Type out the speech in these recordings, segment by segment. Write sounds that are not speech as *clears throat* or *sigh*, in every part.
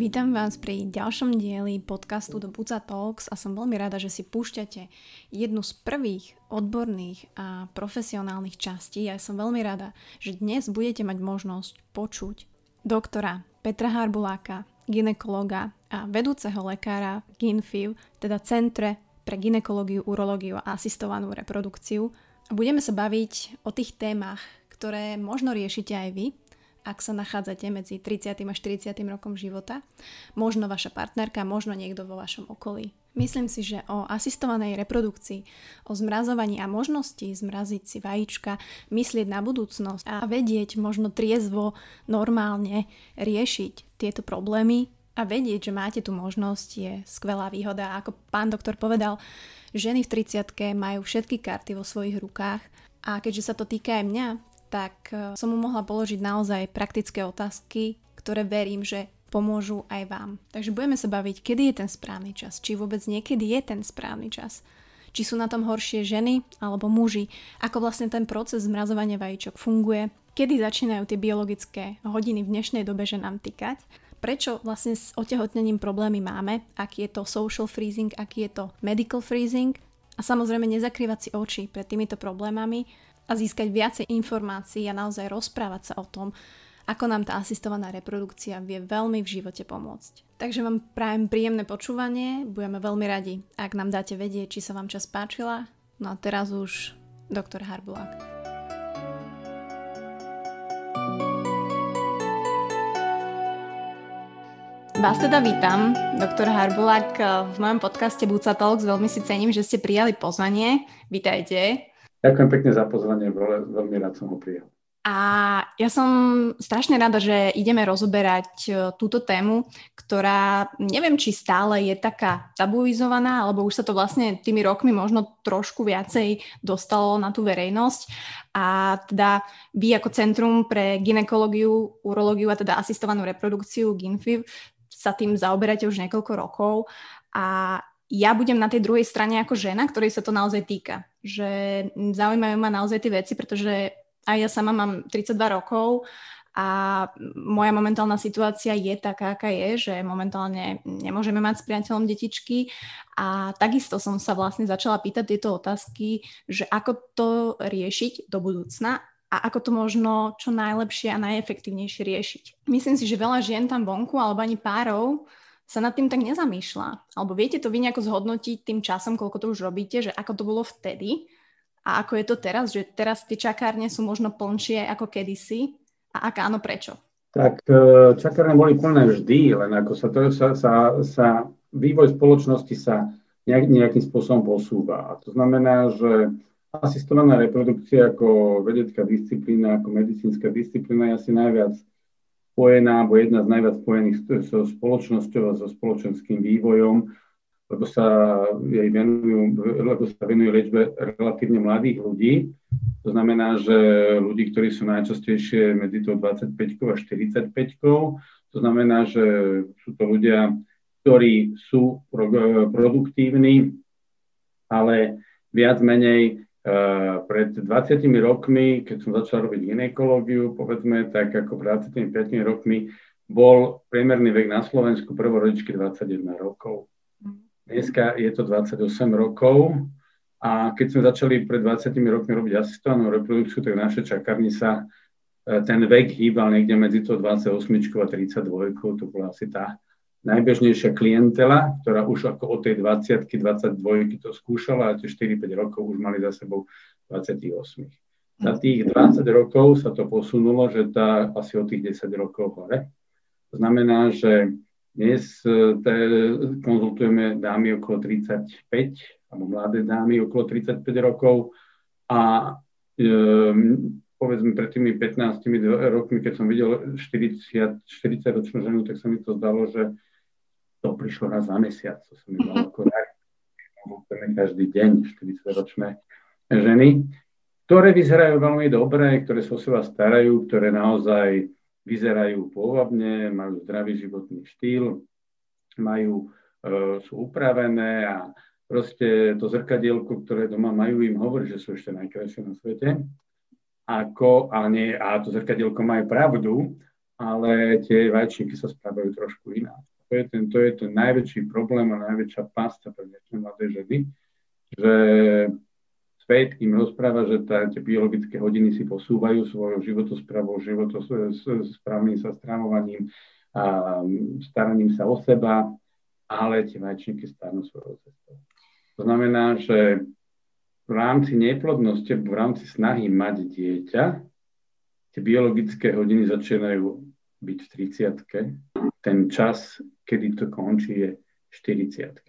Vítam vás pri ďalšom dieli podcastu do Buca Talks a som veľmi rada, že si púšťate jednu z prvých odborných a profesionálnych častí. Ja som veľmi rada, že dnes budete mať možnosť počuť doktora Petra Harbuláka, ginekologa a vedúceho lekára GINFIV, teda Centre pre ginekológiu, urológiu a asistovanú reprodukciu. A budeme sa baviť o tých témach, ktoré možno riešite aj vy, ak sa nachádzate medzi 30. a 40. rokom života, možno vaša partnerka, možno niekto vo vašom okolí. Myslím si, že o asistovanej reprodukcii, o zmrazovaní a možnosti zmraziť si vajíčka, myslieť na budúcnosť a vedieť možno triezvo, normálne riešiť tieto problémy a vedieť, že máte tú možnosť je skvelá výhoda. Ako pán doktor povedal, ženy v 30 majú všetky karty vo svojich rukách a keďže sa to týka aj mňa, tak e, som mu mohla položiť naozaj praktické otázky, ktoré verím, že pomôžu aj vám. Takže budeme sa baviť, kedy je ten správny čas, či vôbec niekedy je ten správny čas. Či sú na tom horšie ženy alebo muži, ako vlastne ten proces zmrazovania vajíčok funguje, kedy začínajú tie biologické hodiny v dnešnej dobe ženám týkať, prečo vlastne s otehotnením problémy máme, aký je to social freezing, aký je to medical freezing. A samozrejme nezakrývať si oči pred týmito problémami, a získať viacej informácií a naozaj rozprávať sa o tom, ako nám tá asistovaná reprodukcia vie veľmi v živote pomôcť. Takže vám prajem príjemné počúvanie, budeme veľmi radi, ak nám dáte vedieť, či sa vám čas páčila. No a teraz už doktor Harbulák. Vás teda vítam, doktor Harbulák, v mojom podcaste Buca Talks. Veľmi si cením, že ste prijali pozvanie. Vítajte. Ďakujem pekne za pozvanie, veľmi rád som ho prijal. A ja som strašne rada, že ideme rozoberať e, túto tému, ktorá neviem, či stále je taká tabuizovaná, alebo už sa to vlastne tými rokmi možno trošku viacej dostalo na tú verejnosť. A teda vy ako Centrum pre ginekológiu, urológiu a teda asistovanú reprodukciu GINFIV sa tým zaoberáte už niekoľko rokov. A ja budem na tej druhej strane ako žena, ktorej sa to naozaj týka. Že zaujímajú ma naozaj tie veci, pretože aj ja sama mám 32 rokov a moja momentálna situácia je taká, aká je, že momentálne nemôžeme mať s priateľom detičky a takisto som sa vlastne začala pýtať tieto otázky, že ako to riešiť do budúcna a ako to možno čo najlepšie a najefektívnejšie riešiť. Myslím si, že veľa žien tam vonku alebo ani párov sa nad tým tak nezamýšľa. Alebo viete to vy nejako zhodnotiť tým časom, koľko to už robíte, že ako to bolo vtedy a ako je to teraz, že teraz tie čakárne sú možno plnšie ako kedysi a ak áno, prečo? Tak e, čakárne boli plné vždy, len ako sa, to, sa, sa, sa vývoj spoločnosti sa nejak, nejakým spôsobom posúva. A to znamená, že asistovaná reprodukcia ako vedecká disciplína, ako medicínska disciplína je asi najviac spojená, alebo jedna z najviac spojených so spoločnosťou a so spoločenským vývojom, lebo sa jej venujú, lebo sa venujú liečbe relatívne mladých ľudí. To znamená, že ľudí, ktorí sú najčastejšie medzi tou 25 a 45 to znamená, že sú to ľudia, ktorí sú produktívni, ale viac menej Eh, pred 20 rokmi, keď som začal robiť ginekológiu, povedzme, tak ako pred 25 rokmi bol priemerný vek na Slovensku prvorodičky 21 rokov. Dneska je to 28 rokov a keď sme začali pred 20 rokmi robiť asistovanú reprodukciu, tak naše čakarni sa eh, ten vek hýbal niekde medzi to 28 a 32, to bola asi tá najbežnejšia klientela, ktorá už ako od tej 20 22 to skúšala a tie 4-5 rokov už mali za sebou 28. Za tých 20 rokov sa to posunulo, že tá asi o tých 10 rokov hore. To znamená, že dnes e, konzultujeme dámy okolo 35, alebo mladé dámy okolo 35 rokov a e, povedzme pred tými 15 rokmi, keď som videl 40, 40 ročnú ženu, tak sa mi to zdalo, že to prišlo raz za mesiac, to som mal ako každý deň 40-ročné ženy, ktoré vyzerajú veľmi dobre, ktoré sa o seba starajú, ktoré naozaj vyzerajú pôvabne, majú zdravý životný štýl, majú, e, sú upravené a proste to zrkadielko, ktoré doma majú, im hovorí, že sú ešte najkrajšie na svete. Ako, a, nie, a to zrkadielko majú pravdu, ale tie vajčníky sa správajú trošku ináč. To je ten, to je ten najväčší problém a najväčšia pasta pre dnešné mladé ženy, že svet im rozpráva, že tá, tie biologické hodiny si posúvajú svojou životosprávou, životosprávnym sa stravovaním, a staraním sa o seba, ale tie vajčníky starnú svojou cestou. To znamená, že v rámci neplodnosti, v rámci snahy mať dieťa, tie biologické hodiny začínajú byť v 30 Ten čas, kedy to končí, je 40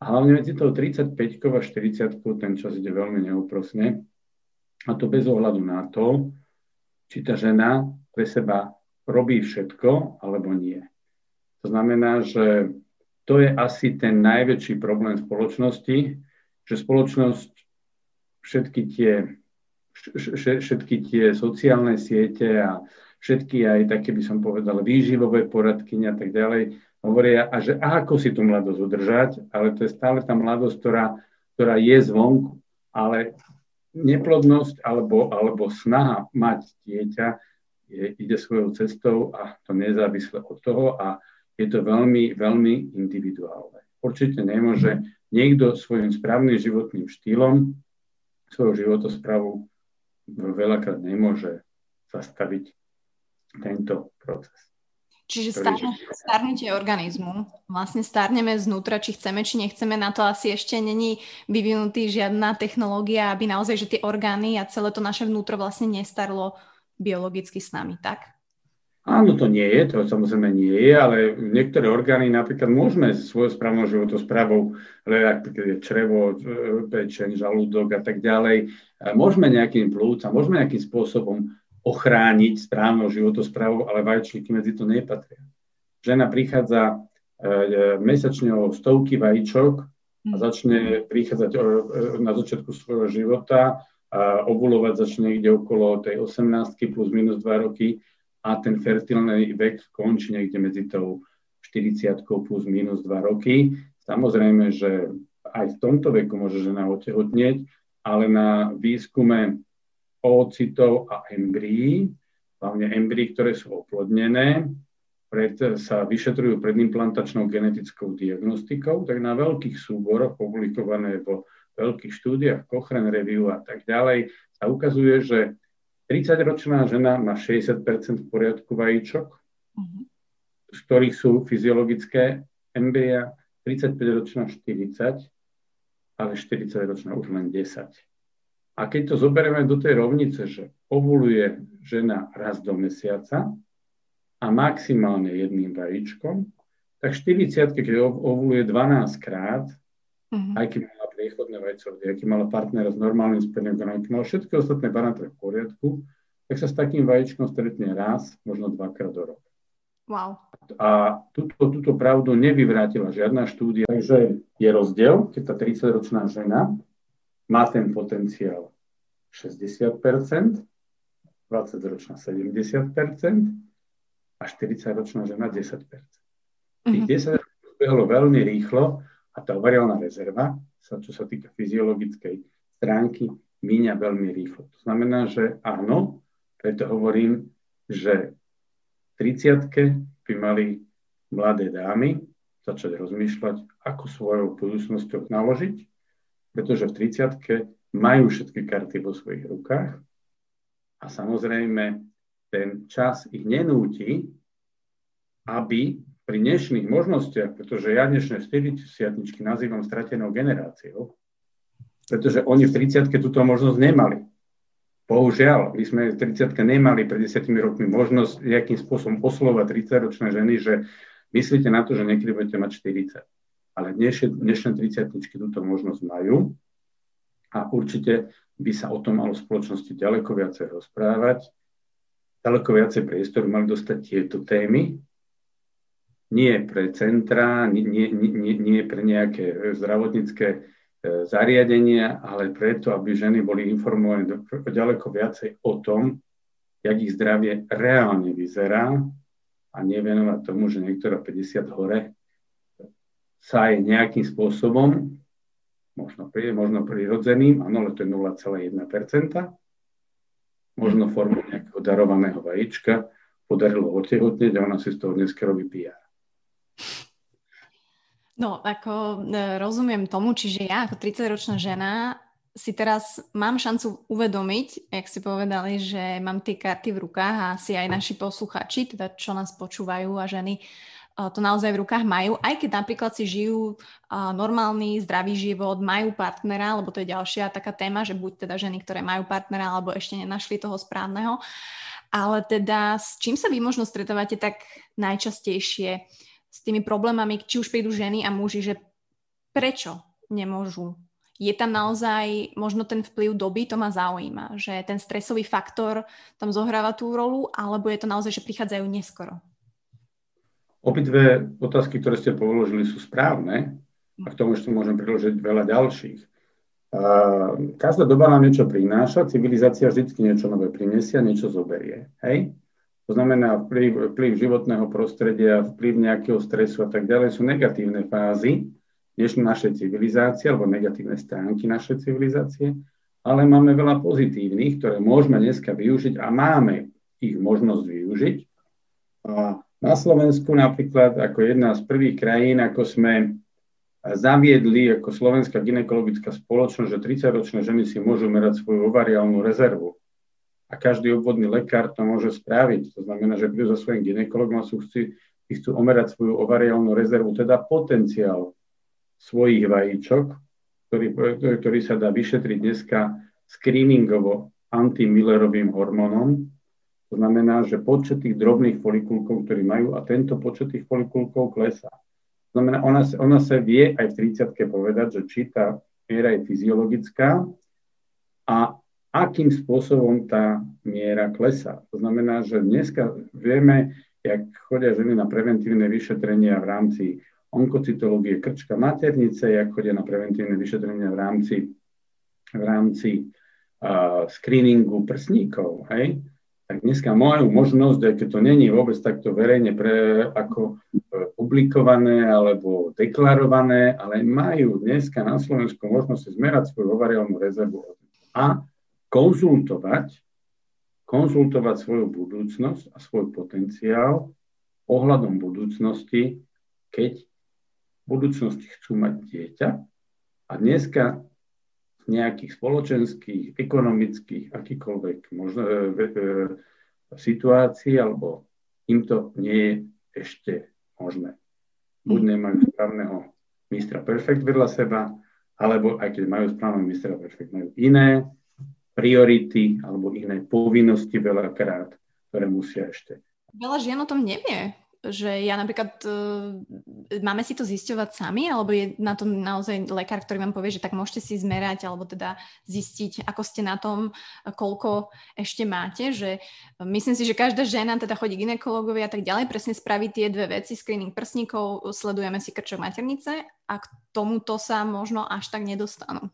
A hlavne medzi tou 35 a 40 ten čas ide veľmi neúprosne. A to bez ohľadu na to, či tá žena pre seba robí všetko alebo nie. To znamená, že to je asi ten najväčší problém spoločnosti, že spoločnosť všetky tie, všetky tie sociálne siete a všetky aj také by som povedal výživové poradky a tak ďalej hovoria, a že ako si tú mladosť udržať, ale to je stále tá mladosť, ktorá, ktorá je zvonku, ale neplodnosť alebo, alebo snaha mať dieťa je, ide svojou cestou a to nezávisle od toho a je to veľmi, veľmi individuálne. Určite nemôže niekto svojim správnym životným štýlom svoju životosprávu veľakrát nemôže zastaviť tento proces. Čiže starnutie organizmu. Vlastne starneme znútra, či chceme, či nechceme. Na to asi ešte není vyvinutý žiadna technológia, aby naozaj, že tie orgány a celé to naše vnútro vlastne nestarlo biologicky s nami, tak? Áno, to nie je, to samozrejme nie je, ale niektoré orgány napríklad môžeme svojou správnou životosprávou, napríklad je črevo, pečeň, žalúdok a tak ďalej, môžeme nejakým plúca, môžeme nejakým spôsobom ochrániť správnou životosprávou, ale vajčníky medzi to nepatria. Žena prichádza e, mesačne o stovky vajíčok a hm. začne prichádzať e, na začiatku svojho života a ovulovať začne niekde okolo tej 18 plus minus 2 roky a ten fertilný vek končí niekde medzi tou 40 plus minus 2 roky. Samozrejme, že aj v tomto veku môže žena otehotnieť, ale na výskume oocitov a embryí, hlavne embryí, ktoré sú oplodnené, pred, sa vyšetrujú pred implantačnou genetickou diagnostikou, tak na veľkých súboroch publikované vo veľkých štúdiách, Cochrane Review a tak ďalej, sa ukazuje, že 30-ročná žena má 60 v poriadku vajíčok, uh-huh. z ktorých sú fyziologické embrya, 35-ročná 40, ale 40-ročná už len 10. A keď to zoberieme do tej rovnice, že ovuluje žena raz do mesiaca a maximálne jedným vajíčkom, tak 40, keď ovuluje 12 krát, uh-huh. aj keď priechodné vajcovie, aký mala partnera s normálnym spermiogranom, aký mal všetky ostatné parametre v poriadku, tak sa s takým vajíčkom stretne raz, možno dvakrát do roka. Wow. A túto, túto pravdu nevyvrátila žiadna štúdia, takže je rozdiel, keď tá 30-ročná žena má ten potenciál 60%, 20-ročná 70% a 40-ročná žena 10%. Tých mm-hmm. 10 rokov behlo veľmi rýchlo a tá ovariálna rezerva sa, čo sa týka fyziologickej stránky, míňa veľmi rýchlo. To znamená, že áno, preto hovorím, že v 30 by mali mladé dámy začať rozmýšľať, ako svojou budúcnosťou naložiť, pretože v 30 majú všetky karty vo svojich rukách a samozrejme ten čas ich nenúti, aby pri dnešných možnostiach, pretože ja dnešné 40 nazývam stratenou generáciou, pretože oni v 30 túto možnosť nemali. Bohužiaľ, my sme v 30 nemali pred 10 rokmi možnosť nejakým spôsobom oslovať 30-ročné ženy, že myslíte na to, že niekedy budete mať 40. Ale dnešné, dnešné 30 túto možnosť majú a určite by sa o tom malo v spoločnosti ďaleko viacej rozprávať, ďaleko viacej priestoru mali dostať tieto témy, nie pre centra, nie, nie, nie, nie pre nejaké zdravotnícke e, zariadenia, ale preto, aby ženy boli informované ďaleko viacej o tom, jak ich zdravie reálne vyzerá a nevenovať tomu, že niektorá 50 hore sa aj nejakým spôsobom, možno, možno prirodzeným, áno, ale to je 0,1%, možno formou nejakého darovaného vajíčka, podarilo otehotnieť a ona si z toho dneska robí PR. No, ako e, rozumiem tomu, čiže ja ako 30-ročná žena si teraz mám šancu uvedomiť, jak si povedali, že mám tie karty v rukách a si aj naši posluchači, teda čo nás počúvajú a ženy, to naozaj v rukách majú, aj keď napríklad si žijú normálny, zdravý život, majú partnera, lebo to je ďalšia taká téma, že buď teda ženy, ktoré majú partnera, alebo ešte nenašli toho správneho. Ale teda s čím sa vy možno stretávate tak najčastejšie s tými problémami, či už prídu ženy a muži, že prečo nemôžu je tam naozaj možno ten vplyv doby, to ma zaujíma, že ten stresový faktor tam zohráva tú rolu, alebo je to naozaj, že prichádzajú neskoro? Obidve otázky, ktoré ste položili, sú správne a k tomu ešte môžem priložiť veľa ďalších. Každá doba nám niečo prináša, civilizácia vždy niečo nové prinesie a niečo zoberie. Hej? To znamená, vplyv, vplyv životného prostredia, vplyv nejakého stresu a tak ďalej sú negatívne fázy dnešnej našej civilizácie alebo negatívne stránky našej civilizácie, ale máme veľa pozitívnych, ktoré môžeme dneska využiť a máme ich možnosť využiť. A na Slovensku napríklad ako jedna z prvých krajín, ako sme zaviedli ako Slovenská ginekologická spoločnosť, že 30-ročné ženy si môžu merať svoju ovariálnu rezervu. A každý obvodný lekár to môže spraviť. To znamená, že prídu za svojím ginekologom a sú chcú, chcú omerať svoju ovariálnu rezervu, teda potenciál svojich vajíčok, ktorý, ktorý sa dá vyšetriť dneska screeningovo antimillerovým hormónom, to znamená, že počet tých drobných folikulkov, ktorí majú, a tento počet tých folikulkov klesá. To znamená, ona, ona sa vie aj v 30 povedať, že či tá miera je fyziologická a akým spôsobom tá miera klesá. To znamená, že dneska vieme, jak chodia ženy na preventívne vyšetrenia v rámci onkocitológie krčka maternice, jak chodia na preventívne vyšetrenia v rámci, v rámci uh, screeningu prsníkov. Hej? Tak dneska majú možnosť, aj keď to není vôbec takto verejne pre, ako e, publikované alebo deklarované, ale majú dneska na Slovensku možnosť zmerať svoju ovariálnu rezervu a konzultovať, konzultovať svoju budúcnosť a svoj potenciál ohľadom budúcnosti, keď v budúcnosti chcú mať dieťa. A dneska nejakých spoločenských, ekonomických, akýkoľvek možno, e, e, situácií, alebo im to nie je ešte možné. Buď hm. nemajú správneho mistra perfekt vedľa seba, alebo aj keď majú správneho mistra perfekt, majú iné priority alebo iné povinnosti veľakrát, ktoré musia ešte. Veľa žien o tom nevie že ja napríklad, uh, máme si to zisťovať sami, alebo je na tom naozaj lekár, ktorý vám povie, že tak môžete si zmerať, alebo teda zistiť, ako ste na tom, koľko ešte máte, že myslím si, že každá žena teda chodí ginekologovi a tak ďalej, presne spraví tie dve veci, screening prsníkov, sledujeme si krčok maternice a k tomuto sa možno až tak nedostanú.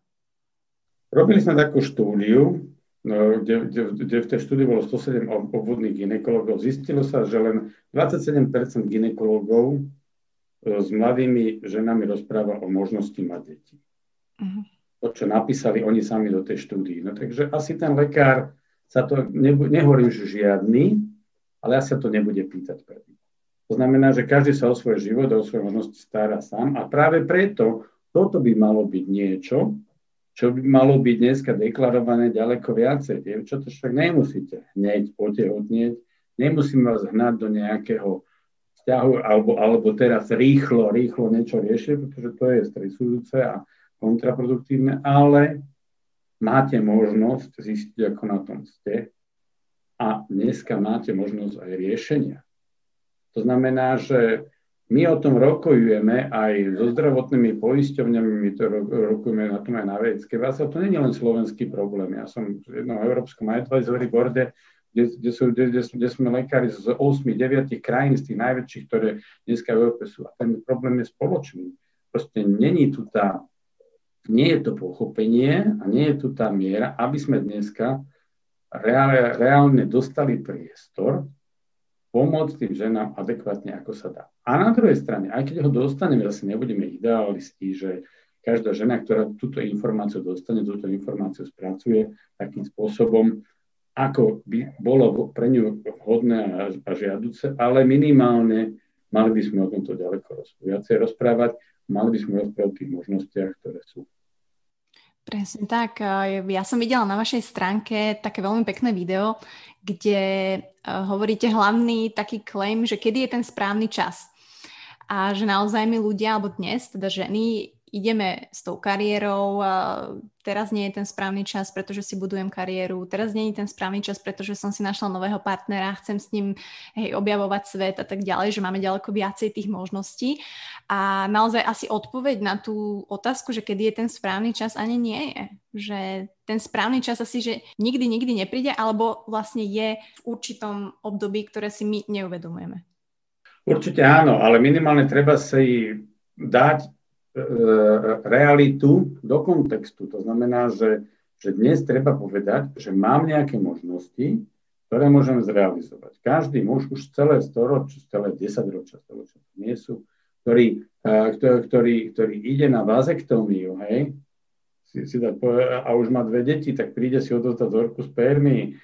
Robili sme takú štúdiu, kde, kde, kde v tej štúdii bolo 107 obvodných ginekologov. Zistilo sa, že len 27 ginekologov e, s mladými ženami rozpráva o možnosti mať deti. Uh-huh. To, čo napísali oni sami do tej štúdii. No takže asi ten lekár sa to, nebu- nehovorím, že žiadny, ale asi sa to nebude pýtať prvý. To znamená, že každý sa o svoj život a o svoje možnosti stará sám a práve preto toto by malo byť niečo, čo by malo byť dneska deklarované ďaleko viacej. to však nemusíte hneď potehotnieť, nemusíme vás hnať do nejakého vzťahu alebo, alebo teraz rýchlo, rýchlo niečo riešiť, pretože to je stresujúce a kontraproduktívne, ale máte možnosť zistiť, ako na tom ste a dneska máte možnosť aj riešenia. To znamená, že my o tom rokujeme aj so zdravotnými poisťovňami, my to rokujeme na tom aj na vedecké báze. To nie je len slovenský problém. Ja som v jednom európskom advisory boarde, kde, kde, sú, kde, kde sme lekári z 8-9 krajín, z tých najväčších, ktoré dneska v Európe sú. A ten problém je spoločný. Proste není tu tá, nie je to pochopenie a nie je tu tá miera, aby sme dneska reálne, reálne dostali priestor pomôcť tým ženám adekvátne, ako sa dá. A na druhej strane, aj keď ho dostaneme, zase nebudeme idealisti, že každá žena, ktorá túto informáciu dostane, túto informáciu spracuje takým spôsobom, ako by bolo pre ňu vhodné a, a žiaduce, ale minimálne mali by sme o tomto ďaleko viacej rozprávať, mali by sme rozprávať o tých možnostiach, ktoré sú. Presne tak. Ja som videla na vašej stránke také veľmi pekné video, kde hovoríte hlavný taký claim, že kedy je ten správny čas. A že naozaj my ľudia, alebo dnes, teda ženy, ideme s tou kariérou, teraz nie je ten správny čas, pretože si budujem kariéru, teraz nie je ten správny čas, pretože som si našla nového partnera, chcem s ním hej, objavovať svet a tak ďalej, že máme ďaleko viacej tých možností. A naozaj asi odpoveď na tú otázku, že kedy je ten správny čas, ani nie je. Že ten správny čas asi, že nikdy, nikdy nepríde, alebo vlastne je v určitom období, ktoré si my neuvedomujeme. Určite áno, ale minimálne treba si dať realitu do kontextu. To znamená, že, že dnes treba povedať, že mám nejaké možnosti, ktoré môžem zrealizovať. Každý muž už celé storočie, celé 10 ročia, storočia nie sú, ktorý, e, ktorý, ktorý ide na vazektómiu, hej, si, si dať, a už má dve deti, tak príde si odovzdať vzorku spermy.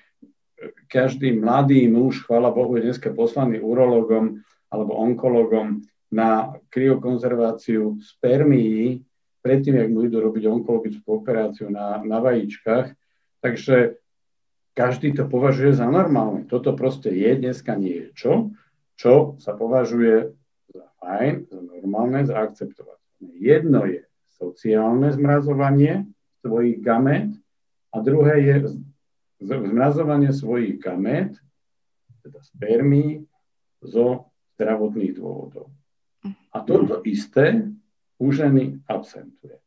Každý mladý muž, chvála Bohu, je dneska poslaný urologom alebo onkologom na kryokonzerváciu spermií predtým, jak mu idú robiť onkologickú operáciu na, na vajíčkach. Takže každý to považuje za normálne. Toto proste je dneska niečo, čo sa považuje za fajn, za normálne, za akceptovateľné. Jedno je sociálne zmrazovanie svojich gamet a druhé je zmrazovanie svojich gamet, teda spermí, zo zdravotných dôvodov. A toto isté u ženy absentuje.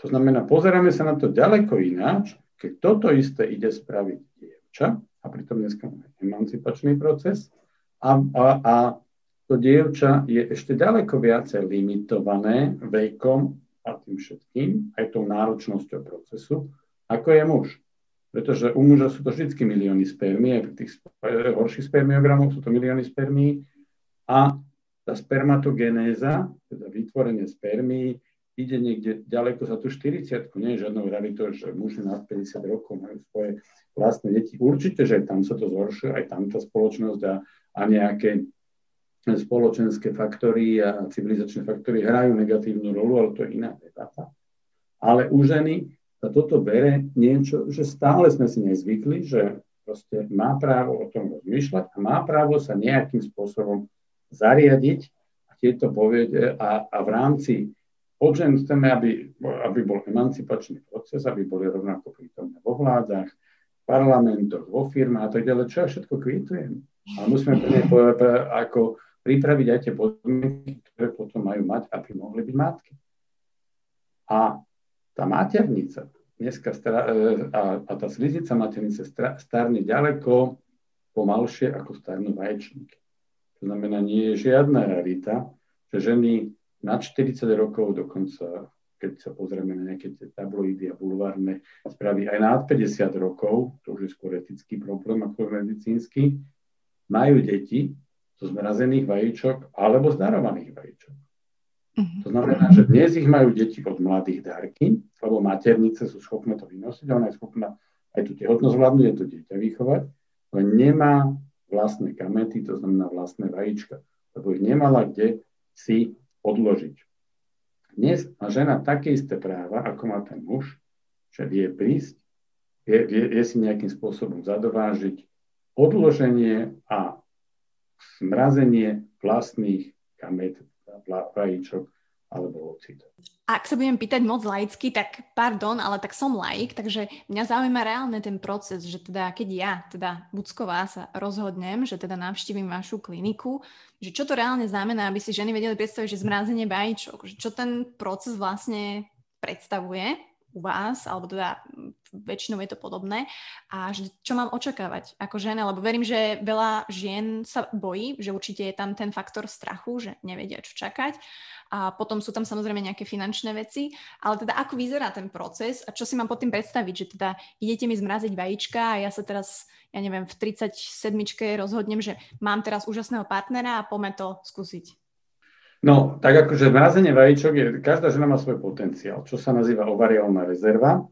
To znamená, pozeráme sa na to ďaleko ináč, keď toto isté ide spraviť dievča, a pritom dneska máme emancipačný proces, a, a, a to dievča je ešte ďaleko viacej limitované vekom a tým všetkým, aj tou náročnosťou procesu, ako je muž. Pretože u muža sú to vždy milióny pri tých horších spermiogramoch sú to milióny spermí a tá spermatogenéza, teda vytvorenie spermí, ide niekde ďaleko za tú 40 nie je žiadnou realitou, že muži nad 50 rokov majú svoje vlastné deti. Určite, že tam sa to zhoršuje, aj tam tá spoločnosť a, a nejaké spoločenské faktory a civilizačné faktory hrajú negatívnu rolu, ale to je iná debata. Ale u ženy sa toto bere niečo, že stále sme si nezvykli, že proste má právo o tom rozmýšľať a má právo sa nejakým spôsobom zariadiť a tieto povede a, a v rámci od žen chceme, aby, aby bol emancipačný proces, aby boli rovnako prítomné vo vládach, v parlamentoch, vo firmách a tak ďalej, čo ja všetko kvitujem. Ale musíme plne ako pripraviť aj tie podmienky, ktoré potom majú mať, aby mohli byť matky. A tá maternica, dneska stra, e, a, a tá sliznica maternice starne ďaleko pomalšie, ako starnú vaječníky. To znamená, nie je žiadna rarita, že ženy nad 40 rokov dokonca, keď sa pozrieme na nejaké tie tabloidy a bulvárne správy, aj nad 50 rokov, to už je skôr etický problém ako medicínsky, majú deti zo zmrazených vajíčok alebo z darovaných vajíčok. To znamená, že dnes ich majú deti od mladých dárky, lebo maternice sú schopné to vynosiť, ona je schopná aj tú tehotnosť zvládnuť, je to dieťa vychovať, ale nemá vlastné gamety, to znamená vlastné vajíčka, lebo ich nemala kde si odložiť. Dnes má žena také isté práva, ako má ten muž, že vie prísť, vie, vie, vie si nejakým spôsobom zadovážiť odloženie a zmrazenie vlastných gamet, vajíčok alebo ocitov. Ak sa budem pýtať moc laicky, tak pardon, ale tak som laik, takže mňa zaujíma reálne ten proces, že teda keď ja, teda Bucková, sa rozhodnem, že teda navštívim vašu kliniku, že čo to reálne znamená, aby si ženy vedeli predstaviť, že zmrazenie vajíčok, že čo ten proces vlastne predstavuje u vás, alebo teda väčšinou je to podobné a čo mám očakávať ako žena, lebo verím, že veľa žien sa bojí, že určite je tam ten faktor strachu, že nevedia, čo čakať. A potom sú tam samozrejme nejaké finančné veci, ale teda ako vyzerá ten proces a čo si mám pod tým predstaviť, že teda idete mi zmraziť vajíčka a ja sa teraz, ja neviem, v 37 rozhodnem, že mám teraz úžasného partnera a poďme to skúsiť. No, tak akože mrazenie vajíčok je, každá žena má svoj potenciál, čo sa nazýva ovariálna rezerva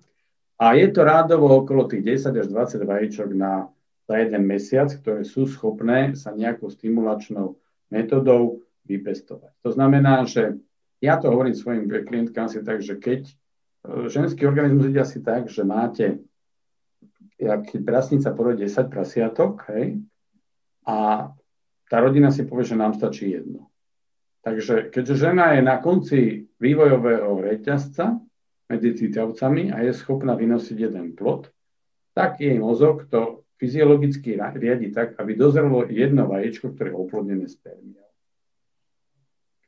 A je to rádovo okolo tých 10 až 20 vajíčok na, za jeden mesiac, ktoré sú schopné sa nejakou stimulačnou metodou vypestovať. To znamená, že ja to hovorím svojim klientkám asi tak, že keď e, ženský organizmus ide asi tak, že máte, keď prasnica porodí 10 prasiatok, hej, a tá rodina si povie, že nám stačí jedno. Takže keďže žena je na konci vývojového reťazca, medzi cicavcami a je schopná vynosiť jeden plod, tak jej mozog to fyziologicky riadi tak, aby dozrelo jedno vajíčko, ktoré je oplodnené spermiou.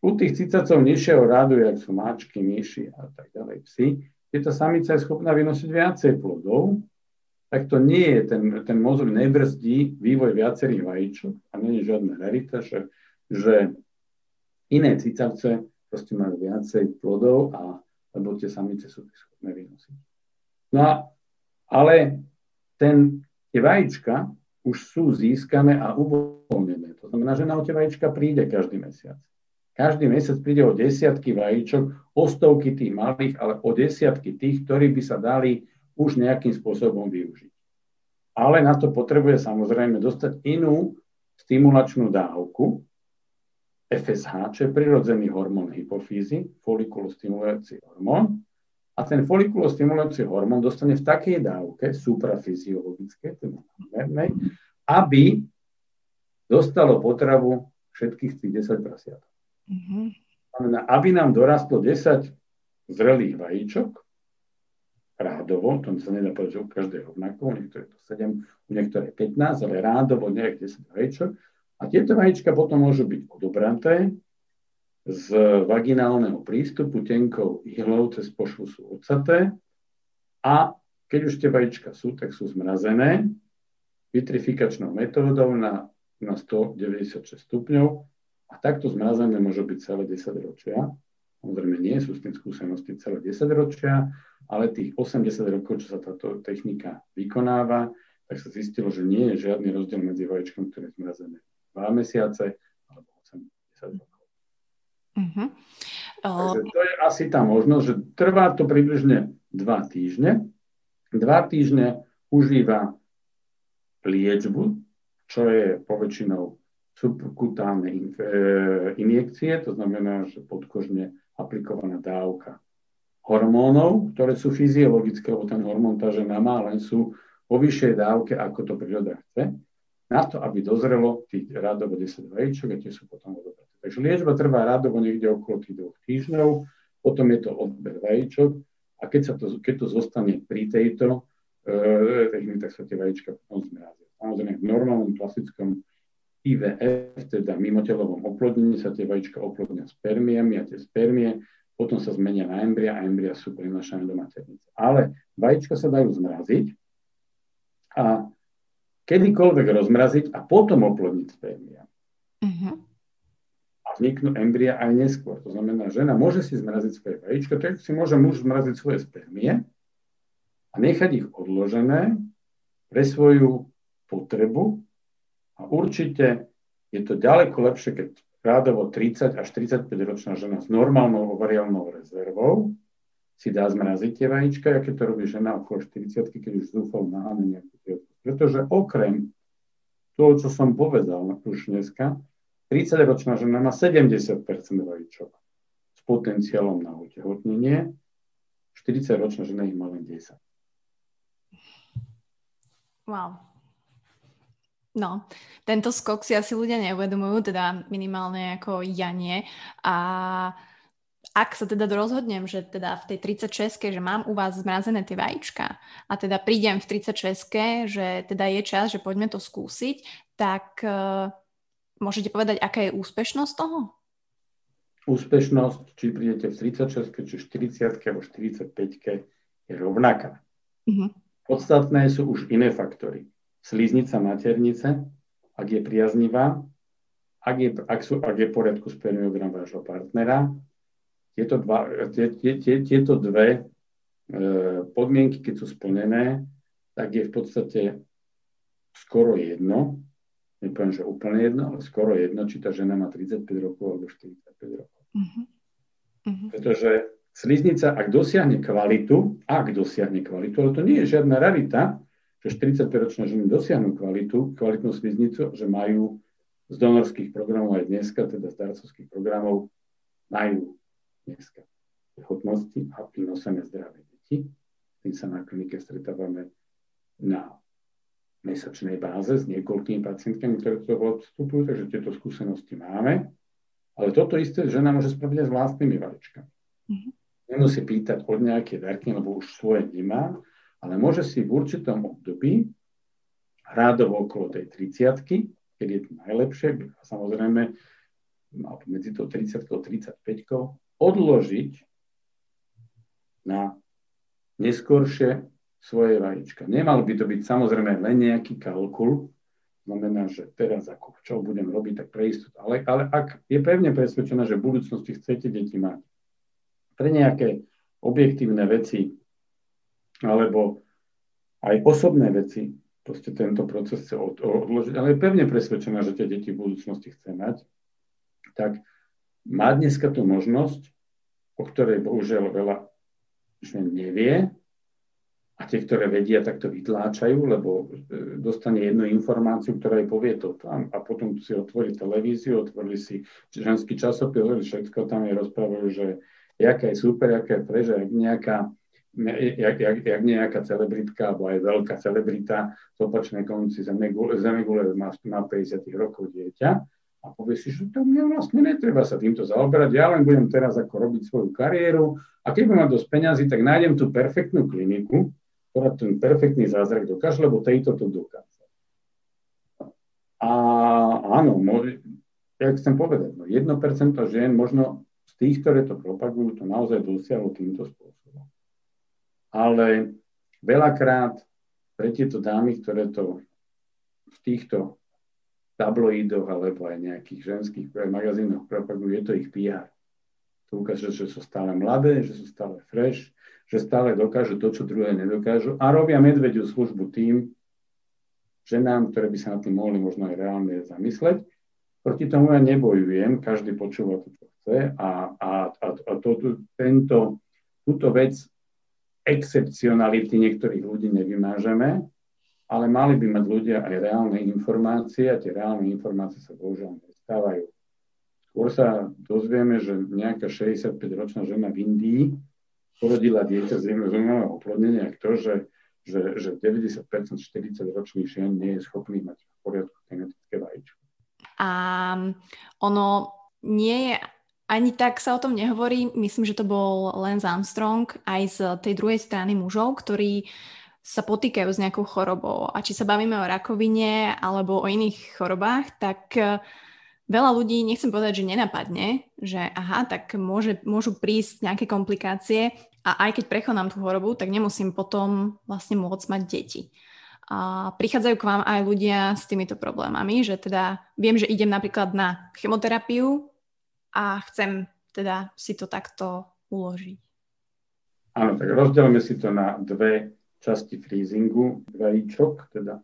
U tých cicacov nižšieho rádu, jak sú máčky, myši a tak ďalej, psi, keď tá samica je schopná vynosiť viacej plodov, tak to nie je, ten, ten mozog nebrzdí vývoj viacerých vajíčok a nie je žiadna rarita, že, že iné cicavce proste majú viacej plodov a lebo tie samice sú schopné vynosiť. No a, ale ten, tie vajíčka už sú získané a uvoľnené. To znamená, že na tie vajíčka príde každý mesiac. Každý mesiac príde o desiatky vajíčok, o stovky tých malých, ale o desiatky tých, ktorí by sa dali už nejakým spôsobom využiť. Ale na to potrebuje samozrejme dostať inú stimulačnú dávku, FSH, čo je prirodzený hormón hypofízy, folikulostimulujúci hormón. A ten folikulostimulujúci hormón dostane v takej dávke, suprafyziologické, teda mernej, aby dostalo potravu všetkých tých 10 prasiat. Mm-hmm. Znamená, aby nám dorastlo 10 zrelých vajíčok, rádovo, to sa nedá povedať, že u každého rovnako, u niektorých to 7, u niektorých 15, ale rádovo nejak 10 vajíčok, a tieto vajíčka potom môžu byť odobraté z vaginálneho prístupu tenkou ihlou cez pošvu sú odsaté. A keď už tie vajíčka sú, tak sú zmrazené vitrifikačnou metódou na, na 196 stupňov. A takto zmrazené môžu byť celé 10 ročia. Samozrejme nie sú s tým skúsenosti celé 10 ročia, ale tých 80 rokov, čo sa táto technika vykonáva, tak sa zistilo, že nie je žiadny rozdiel medzi vajíčkom, ktoré je zmrazené 2 mesiace alebo 8 10 rokov. Uh-huh. Takže to je asi tá možnosť, že trvá to približne 2 týždne. 2 týždne užíva liečbu, čo je poväčšinou subkutálne e, injekcie, to znamená, že podkožne aplikovaná dávka hormónov, ktoré sú fyziologické, lebo ten hormón tá žena má, len sú vo vyššej dávke, ako to príroda chce na to, aby dozrelo tých rádovo 10 vajíčok a tie sú potom odobraté. Takže liečba trvá rádovo niekde okolo tých dvoch týždňov, potom je to odber vajíčok a keď, sa to, keď to zostane pri tejto e, technike, tak sa tie vajíčka potom zmrazia. Samozrejme v normálnom klasickom IVF, teda mimotelovom oplodnení, sa tie vajíčka oplodnia spermiami a tie spermie potom sa zmenia na embria a embria sú prenašané do maternice. Ale vajíčka sa dajú zmraziť a kedykoľvek rozmraziť a potom oplodniť spermia. Uh-huh. A vzniknú embria aj neskôr. To znamená, žena môže si zmraziť svoje vajíčko, tak si môže muž zmraziť svoje spermie a nechať ich odložené pre svoju potrebu a určite je to ďaleko lepšie, keď rádovo 30 až 35 ročná žena s normálnou ovariálnou rezervou si dá zmraziť tie vajíčka, aké to robí žena okolo 40 keď už zúfal naháne nejakú pretože okrem toho, čo som povedal už dneska, 30-ročná žena má 70 vajíčok s potenciálom na otehotnenie, 40-ročná žena ich má len 10. Wow. No, tento skok si asi ľudia neuvedomujú, teda minimálne ako ja nie. A ak sa teda rozhodnem, že teda v tej 36 že mám u vás zmrazené tie vajíčka a teda prídem v 36 že teda je čas, že poďme to skúsiť, tak uh, môžete povedať, aká je úspešnosť toho? Úspešnosť, či prídete v 36 či 40 alebo 45 je rovnaká. Uh-huh. Podstatné sú už iné faktory. Sliznica maternice, ak je priaznivá, ak je, ak sú, ak je v poriadku spermiogram vášho partnera, tieto, dva, tie, tie, tie, tieto dve e, podmienky, keď sú splnené, tak je v podstate skoro jedno, nepoviem, že úplne jedno, ale skoro jedno, či tá žena má 35 rokov alebo 45 rokov. Uh-huh. Uh-huh. Pretože sliznica, ak dosiahne kvalitu, ak dosiahne kvalitu, ale to nie je žiadna rarita, že 45-ročné ženy dosiahnu kvalitu, kvalitnú sliznicu, že majú z donorských programov aj dneska, teda z darcovských programov, majú dneska hotnosti a vynosené zdravé deti. Tým sa na klinike stretávame na mesačnej báze s niekoľkými pacientkami, ktoré to vstupujú, takže tieto skúsenosti máme. Ale toto isté žena môže spraviť aj s vlastnými vajíčkami. Mm-hmm nemusí pýtať od nejaké darky, lebo už svoje nemá, ale môže si v určitom období, rádovo okolo tej 30 keď je to najlepšie, a samozrejme medzi tou 30 a 35 odložiť na neskôršie svoje vajíčka. Nemalo by to byť samozrejme len nejaký kalkul, znamená, že teraz ako čo budem robiť, tak pre istotu. Ale, ale ak je pevne presvedčená, že v budúcnosti chcete deti mať, pre nejaké objektívne veci alebo aj osobné veci, proste tento proces chce odložiť, ale je pevne presvedčená, že tie deti v budúcnosti chce mať, tak má dneska tú možnosť, o ktorej bohužiaľ veľa žen nevie, a tie, ktoré vedia, tak to vytláčajú, lebo e, dostane jednu informáciu, ktorá jej povie to tam. A potom si otvorí televíziu, otvorili si ženský časopis, všetko tam je rozprávajú, že jaká je super, jaká je frež, jak nejaká, jak, jak, jak nejaká celebritka, alebo aj veľká celebrita z opačnej konci Zemegule, Zemegule má, má 50 rokov dieťa a povie si, že to mne vlastne netreba sa týmto zaoberať, ja len budem teraz ako robiť svoju kariéru a keď mať dosť peňazí, tak nájdem tú perfektnú kliniku, ktorá ten perfektný zázrak dokáže, lebo tejto to dokáže. A áno, môže, ja chcem povedať, no 1% žien možno tých, ktoré to propagujú, to naozaj dosiahlo týmto spôsobom. Ale veľakrát pre tieto dámy, ktoré to v týchto tabloidoch alebo aj nejakých ženských magazínoch propagujú, je to ich PR. To ukáže, že sú stále mladé, že sú stále fresh, že stále dokážu to, čo druhé nedokážu a robia medvediu službu tým ženám, ktoré by sa na tým mohli možno aj reálne zamysleť. Proti tomu ja nebojujem, každý počúva to, čo chce a, a, a, a to, tento, túto vec excepcionality niektorých ľudí nevymážeme, ale mali by mať ľudia aj reálne informácie a tie reálne informácie sa bohužiaľ nestávajú. Skôr sa dozvieme, že nejaká 65-ročná žena v Indii porodila dieťa z umelého oplodnenia, to, že, že, že 90% 40-ročných žien nie je schopný mať v poriadku genetické vajíčko. A ono nie je ani tak sa o tom nehovorí. Myslím, že to bol Lance Armstrong aj z tej druhej strany mužov, ktorí sa potýkajú s nejakou chorobou. A či sa bavíme o rakovine alebo o iných chorobách, tak e, veľa ľudí, nechcem povedať, že nenapadne, že aha, tak môže, môžu prísť nejaké komplikácie a aj keď prekonám tú chorobu, tak nemusím potom vlastne môcť mať deti. A prichádzajú k vám aj ľudia s týmito problémami, že teda viem, že idem napríklad na chemoterapiu, a chcem teda si to takto uložiť. Áno, tak rozdelíme si to na dve časti freezingu vajíčok, teda.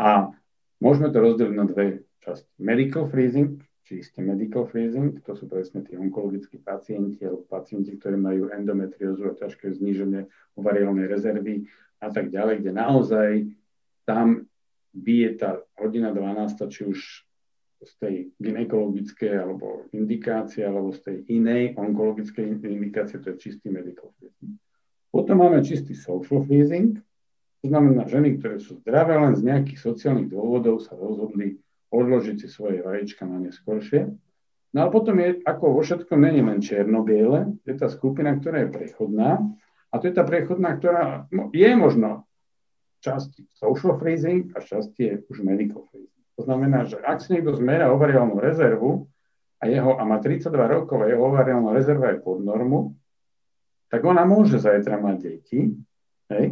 A môžeme to rozdeliť na dve časti. Medical freezing, čiste medical freezing, to sú presne tí onkologickí pacienti alebo pacienti, ktorí majú endometriózu a ťažké zníženie ovariálnej rezervy a tak ďalej, kde naozaj tam bije tá hodina 12, či už z tej gynekologickej alebo indikácie, alebo z tej inej onkologickej indikácie, to je čistý medical freezing. Potom máme čistý social freezing, to znamená ženy, ktoré sú zdravé, len z nejakých sociálnych dôvodov sa rozhodli odložiť si svoje vajíčka na neskôršie. No a potom je, ako vo všetkom, není len čierno-biele, je tá skupina, ktorá je prechodná a to je tá prechodná, ktorá je možno časť social freezing a časť je už medical freezing. To znamená, že ak si niekto zmera ovariálnu rezervu a, jeho, a má 32 rokov a jeho ovariálna rezerva je pod normu, tak ona môže zajtra mať deti, hej,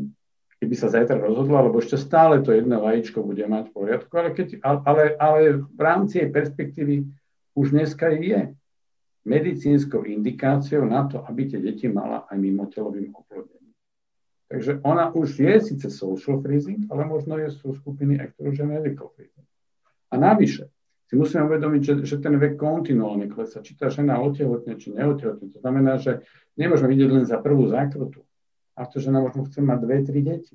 keby sa zajtra rozhodla, lebo ešte stále to jedno vajíčko bude mať v poriadku, ale, keď, ale, ale v rámci jej perspektívy už dneska je medicínskou indikáciou na to, aby tie deti mala aj mimotelovým oplodnením. Takže ona už je síce social freezing, ale možno je sú skupiny, že medical freezing. A navyše, si musíme uvedomiť, že, že ten vek kontinuálne klesá. Či tá žena otehotne, či neotehotne. To znamená, že nemôžeme vidieť len za prvú zákrutu. A to žena možno chce mať dve, tri deti.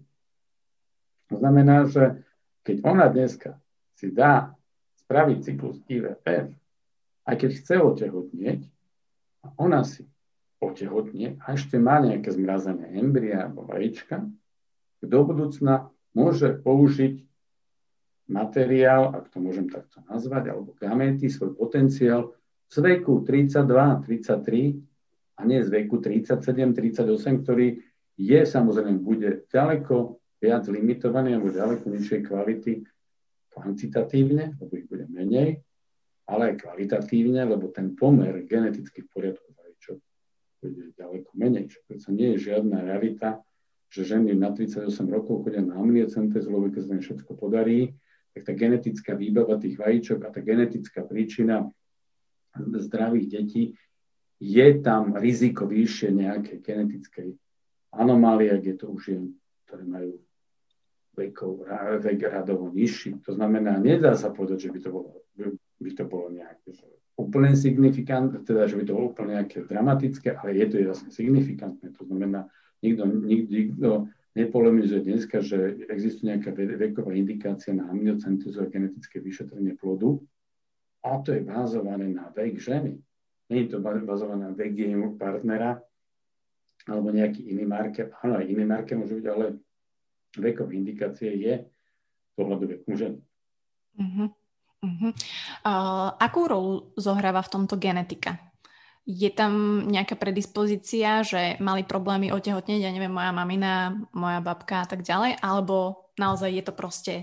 To znamená, že keď ona dneska si dá spraviť cyklus IVF, aj keď chce otehotnieť, a ona si otehotne a ešte má nejaké zmrazené embria alebo vajíčka, do budúcna môže použiť materiál, ak to môžem takto nazvať, alebo gaméty, svoj potenciál z veku 32, 33 a nie z veku 37, 38, ktorý je samozrejme, bude ďaleko viac limitovaný alebo ďaleko nižšej kvality kvantitatívne, lebo ich bude menej, ale aj kvalitatívne, lebo ten pomer geneticky v poriadku vajíčok bude ďaleko menej. Čo nie je žiadna realita, že ženy na 38 rokov chodia na amniocentézu, lebo keď sa všetko podarí, tak tá genetická výbava tých vajíčok a tá genetická príčina zdravých detí je tam riziko vyššie nejakej genetickej anomálie, ak je to už žien, ktoré majú vekov, vek radovo nižší. To znamená, nedá sa povedať, že by to bolo, by to bolo nejaké úplne signifikantné, teda, že by to bolo úplne nejaké dramatické, ale je to jasne signifikantné. To znamená, nikto, nikto, nikto nepolemizuje dneska, že existuje nejaká veková indikácia na amniocentézu a genetické vyšetrenie plodu a to je bázované na vek ženy. Nie je to bázované na vek jej partnera alebo nejaký iný marker. Áno, aj iný marker môže byť, ale vekové indikácie je pohľadu veku ženy. Uh-huh. Uh-huh. Uh, akú rolu zohráva v tomto genetika? Je tam nejaká predispozícia, že mali problémy otehotneť, ja neviem, moja mamina, moja babka a tak ďalej, alebo naozaj je to proste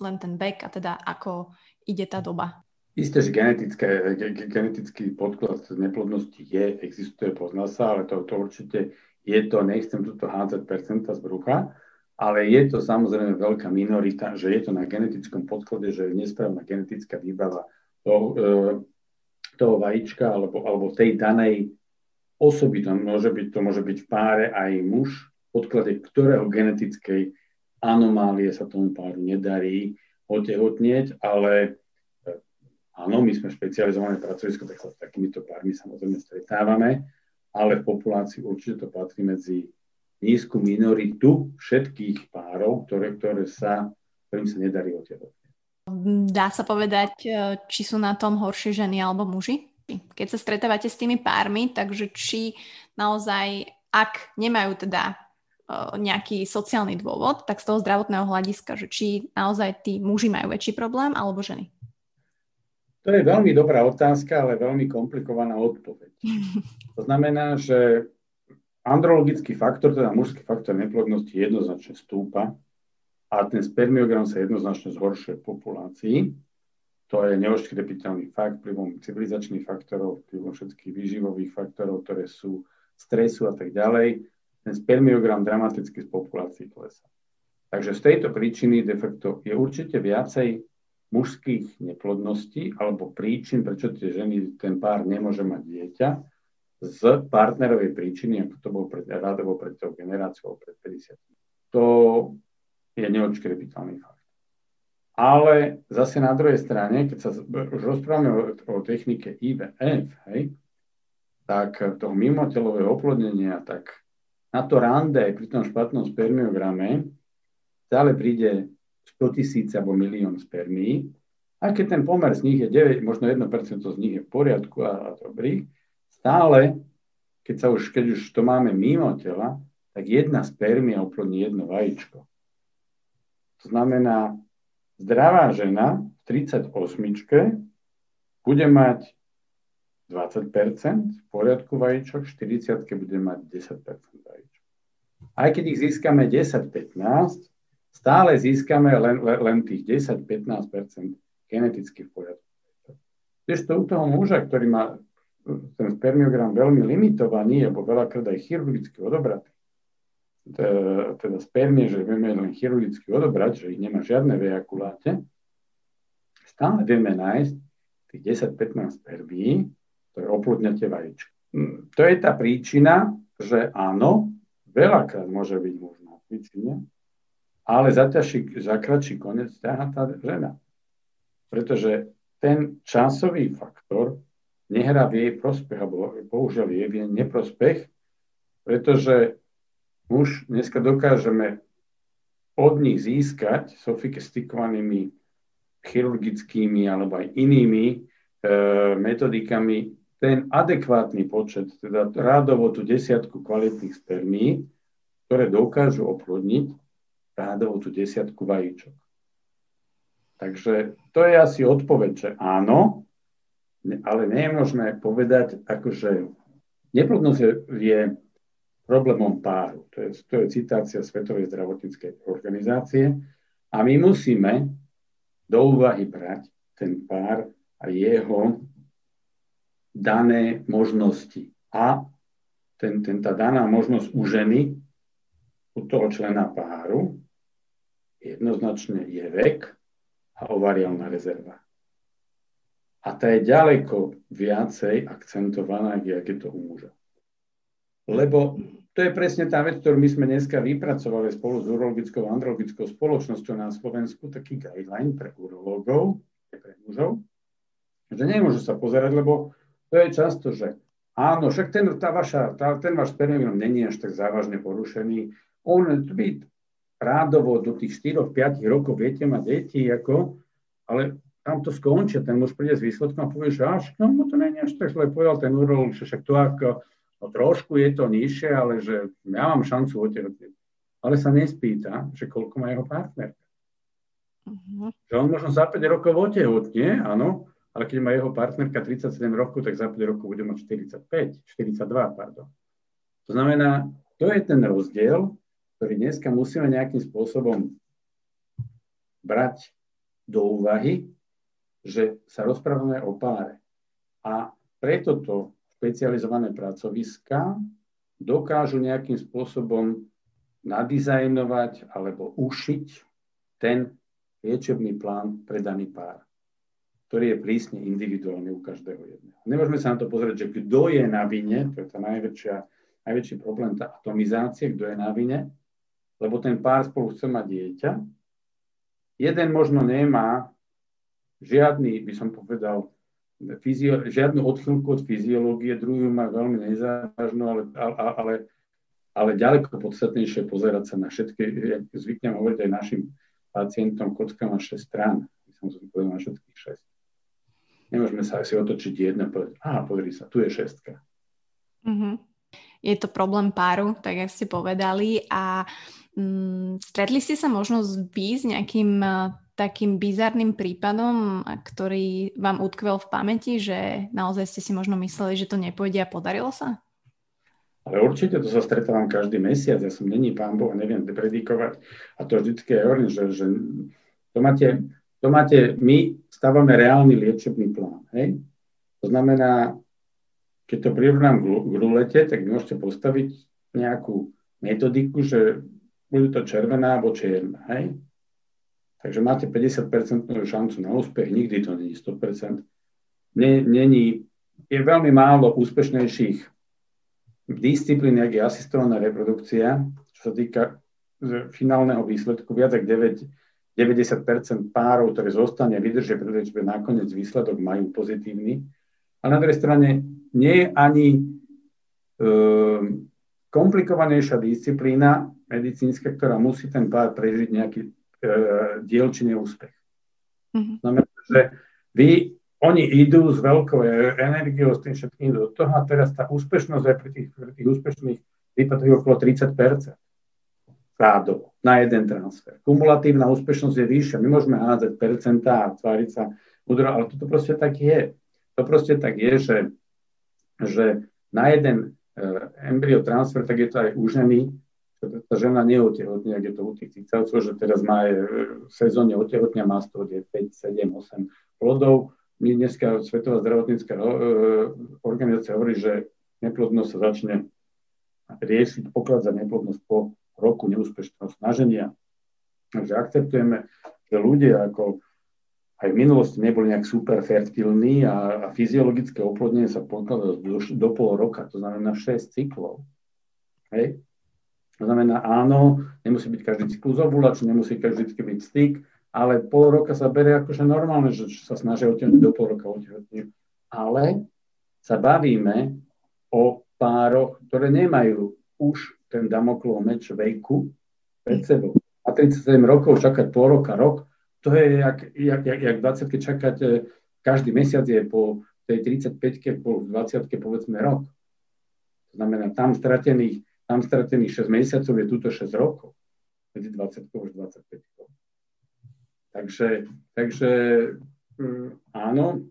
len ten vek a teda ako ide tá doba? Isté, že genetické, genetický podklad neplodnosti je, existuje, pozná sa, ale to, to určite je to, nechcem tuto hádzať percenta z brucha, ale je to samozrejme veľká minorita, že je to na genetickom podklade, že je nesprávna genetická výbava to, toho vajíčka alebo, alebo tej danej osoby, to môže byť, to môže byť v páre aj muž, v podklade ktorého genetickej anomálie sa tomu páru nedarí otehotnieť, ale e, áno, my sme špecializované pracovisko, tak sa s takýmito pármi samozrejme stretávame, ale v populácii určite to patrí medzi nízku minoritu všetkých párov, ktoré, ktoré sa, ktorým sa nedarí otehotnieť. Dá sa povedať, e, či sú na tom horšie ženy alebo muži? Keď sa stretávate s tými pármi, takže či naozaj, ak nemajú teda e, nejaký sociálny dôvod, tak z toho zdravotného hľadiska, že či naozaj tí muži majú väčší problém alebo ženy? To je veľmi dobrá otázka, ale veľmi komplikovaná odpoveď. To znamená, že andrologický faktor, teda mužský faktor neplodnosti jednoznačne stúpa a ten spermiogram sa jednoznačne zhoršuje v populácii. To je neoškrepiteľný fakt vplyvom civilizačných faktorov, vplyvom všetkých výživových faktorov, ktoré sú stresu a tak ďalej. Ten spermiogram dramaticky z populácií klesá. Takže z tejto príčiny de facto je určite viacej mužských neplodností alebo príčin, prečo tie ženy, ten pár nemôže mať dieťa, z partnerovej príčiny, ako to bolo pred, radovo pred tou generáciou, pred 50. To je neodškrepiteľný fakt. Ale zase na druhej strane, keď sa už rozprávame o, o technike IVF, hej, tak toho mimotelového oplodnenia, tak na to rande pri tom špatnom spermiograme stále príde 100 tisíc alebo milión spermí, aj keď ten pomer z nich je 9, možno 1% z nich je v poriadku a, a dobrý, stále, keď, sa už, keď už to máme mimo tela, tak jedna spermia oplodní jedno vajíčko. To znamená, zdravá žena v 38 bude mať 20 v poriadku vajíčok, v 40 bude mať 10 vajíčok. Aj keď ich získame 10-15, stále získame len, len, tých 10-15 geneticky v poriadku. Tiež to u toho muža, ktorý má ten spermiogram veľmi limitovaný, alebo veľakrát aj chirurgicky odobratý, teda spermie, že vieme len chirurgicky odobrať, že ich nemá žiadne v ejakuláte, stále vieme nájsť tých 10-15 spermí, ktoré oplodňa tie vajíčka. Hm, to je tá príčina, že áno, veľakrát môže byť možná príčina, ale za, ťažší, za kratší konec ťaha tá žena. Pretože ten časový faktor nehrá v jej prospech, alebo bohužiaľ je v jej neprospech, pretože už dneska dokážeme od nich získať sofistikovanými chirurgickými alebo aj inými e, metodikami ten adekvátny počet, teda rádovo tú desiatku kvalitných spermí, ktoré dokážu oplodniť rádovo tú desiatku vajíčok. Takže to je asi odpoveď, že áno, ale nie je možné povedať, akože neplodnosť je, problémom páru. To je, to je citácia Svetovej zdravotníckej organizácie. A my musíme do úvahy brať ten pár a jeho dané možnosti. A ten, ten, tá daná možnosť u ženy, u toho člena páru, jednoznačne je vek, a ovariálna rezerva. A tá je ďaleko viacej akcentovaná, jak je to u muža. Lebo to je presne tá vec, ktorú my sme dneska vypracovali spolu s urologickou a andrologickou spoločnosťou na Slovensku, taký guideline pre urológov, pre mužov, že nemôžu sa pozerať, lebo to je často, že áno, však ten, tá vaša, tá, ten váš spermium není až tak závažne porušený, on by rádovo do tých 4-5 rokov viete mať deti, ako, ale tam to skončí, ten muž príde s výsledkom a povie, že až no, to nie je až tak zle, povedal ten urológ, že však to ako, no trošku je to nižšie, ale že ja mám šancu otehotniť. Ale sa nespýta, že koľko má jeho partner. Uh-huh. Že on možno za 5 rokov otehotnie, áno, ale keď má jeho partnerka 37 rokov, tak za 5 rokov bude mať 45, 42, pardon. To znamená, to je ten rozdiel, ktorý dneska musíme nejakým spôsobom brať do úvahy, že sa rozprávame o páre. A preto to špecializované pracoviska dokážu nejakým spôsobom nadizajnovať alebo ušiť ten liečebný plán pre daný pár, ktorý je prísne individuálny u každého jedného. Nemôžeme sa na to pozrieť, že kto je na vine, to je tá najväčšia, najväčší problém, tá atomizácia, kto je na vine, lebo ten pár spolu chce mať dieťa. Jeden možno nemá žiadny, by som povedal, fyzio, žiadnu odchylku od fyziológie, druhý má veľmi nezávažnú, ale, ale, ale ďaleko podstatnejšie pozerať sa na všetky, jak zvyknem hovoriť aj našim pacientom, kocka má 6 strán. My som zvykol na všetkých 6. Nemôžeme sa asi otočiť jedno a povedať, aha, pozri sa, tu je šestka. Mm-hmm. Je to problém páru, tak ako ste povedali a Mm, stretli ste sa možno vy s nejakým takým bizarným prípadom, ktorý vám utkvel v pamäti, že naozaj ste si možno mysleli, že to nepôjde a podarilo sa? Ale určite to sa stretávam každý mesiac. Ja som není pán Boh, neviem predikovať. A to vždycky je hovorím, že, že to, máte, to máte, my stávame reálny liečebný plán. Hej? To znamená, keď to prirovnám k rulete, tak môžete postaviť nejakú metodiku, že bude to červená alebo čierna, hej? Takže máte 50% šancu na úspech, nikdy to není 100%. Není, je veľmi málo úspešnejších disciplín, jak je asistovaná reprodukcia, čo sa týka finálneho výsledku, viac ako 9, 90% párov, ktoré zostane, vydržia pri liečbe, nakoniec výsledok majú pozitívny. A na druhej strane nie je ani um, komplikovanejšia disciplína medicínska, ktorá musí ten pár prežiť nejaký e, dielčí neúspech. Mm-hmm. Znamená, že vy, oni idú s veľkou energiou, s tým všetkým do toho a teraz tá úspešnosť je pri tých, pri tých úspešných prípadoch okolo 30% rádovo na jeden transfer. Kumulatívna úspešnosť je vyššia. My môžeme hádzať percentá a tváriť sa mudro, ale toto proste tak je. To proste tak je, že, že na jeden uh, embryo transfer, tak je to aj u ženy, tá žena neotehotne, ak je to u tých cicavcov, že teraz má e, v sezóne otehotňa, má z toho 5, 7, 8 plodov. My dneska Svetová zdravotnícká e, organizácia hovorí, že neplodnosť sa začne riešiť, poklad za neplodnosť po roku neúspešného snaženia. Takže akceptujeme, že ľudia ako aj v minulosti neboli nejak super fertilní a, a fyziologické oplodnenie sa pokladá do, do pol roka, to znamená 6 cyklov. Hej? To znamená, áno, nemusí byť každý cyklus ovulačný, nemusí každý byť styk, ale pol roka sa berie akože normálne, že sa snažia otehotniť do pol roka otehotniť. Ale sa bavíme o pároch, ktoré nemajú už ten damoklov meč veku pred sebou. A 37 rokov čakať pol roka, rok, to je jak, jak, jak, jak 20 čakať, e, každý mesiac je po tej 35 po 20 povedzme rok. To znamená, tam stratených, tam stratených 6 mesiacov je túto 6 rokov. Medzi 20 už 25 Takže, takže mm, áno.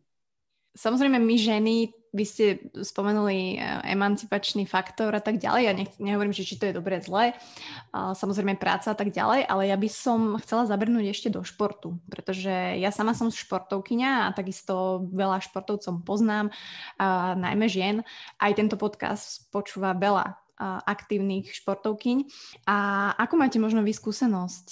Samozrejme, my ženy vy ste spomenuli eh, emancipačný faktor a tak ďalej. Ja nech, nehovorím, že či to je dobré, zlé. Samozrejme práca a tak ďalej, ale ja by som chcela zabrnúť ešte do športu, pretože ja sama som športovkyňa a takisto veľa športovcom poznám, a najmä žien. Aj tento podcast počúva veľa aktívnych športovkyň. A ako máte možno vyskúsenosť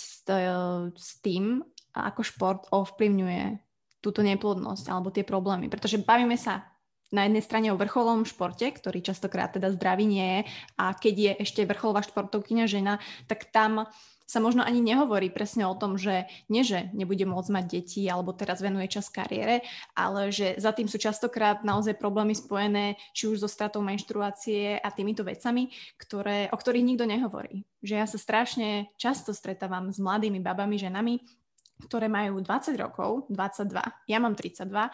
s, tým, ako šport ovplyvňuje túto neplodnosť alebo tie problémy? Pretože bavíme sa na jednej strane o vrcholom športe, ktorý častokrát teda zdravý nie je a keď je ešte vrcholová športovkyňa žena, tak tam sa možno ani nehovorí presne o tom, že nie, že nebude môcť mať deti alebo teraz venuje čas kariére, ale že za tým sú častokrát naozaj problémy spojené či už so stratou menštruácie a týmito vecami, ktoré, o ktorých nikto nehovorí. Že ja sa strašne často stretávam s mladými babami, ženami, ktoré majú 20 rokov, 22, ja mám 32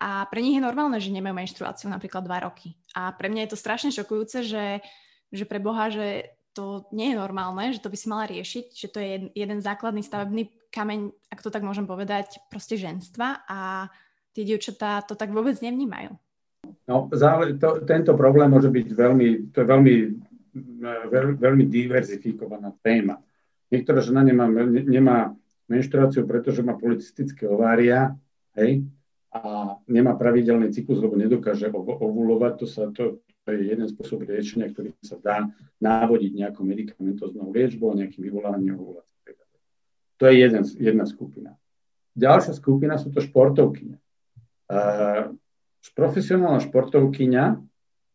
a pre nich je normálne, že nemajú menštruáciu napríklad 2 roky. A pre mňa je to strašne šokujúce, že, že pre Boha, že to nie je normálne, že to by si mala riešiť, že to je jeden základný stavebný kameň, ak to tak môžem povedať, proste ženstva a tie dievčatá to tak vôbec nevnímajú. No, zále, to, tento problém môže byť veľmi, to je veľmi, veľ, veľmi diverzifikovaná téma. Niektorá žena nemá, nemá menštruáciu, pretože má policistické ovária, hej, a nemá pravidelný cyklus, lebo nedokáže ovulovať, to, sa, to, to je jeden spôsob riešenia, ktorý sa dá návodiť nejakou medikamentoznou liečbou, nejakým vyvolávaním ovulácie. To je jeden, jedna skupina. Ďalšia skupina sú to športovkyne. Uh, profesionálna športovkyňa,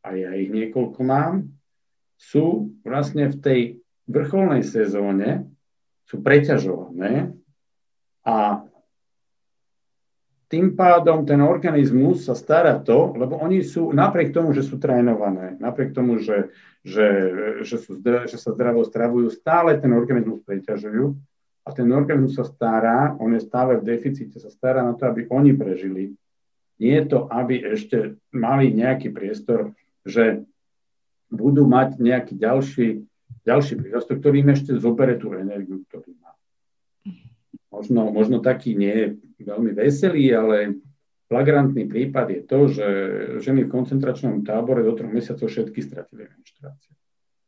a ja ich niekoľko mám, sú vlastne v tej vrcholnej sezóne, sú preťažované a tým pádom ten organizmus sa stará to, lebo oni sú, napriek tomu, že sú trénované, napriek tomu, že, že, že, sú, že sa zdravo stravujú, stále ten organizmus preťažujú a ten organizmus sa stará, on je stále v deficite, sa stará na to, aby oni prežili. Nie je to, aby ešte mali nejaký priestor, že budú mať nejaký ďalší, ďalší prírastok, ktorý im ešte zobere tú energiu, ktorú má možno, možno taký nie veľmi veselý, ale flagrantný prípad je to, že ženy v koncentračnom tábore do troch mesiacov všetky stratili menštruáciu.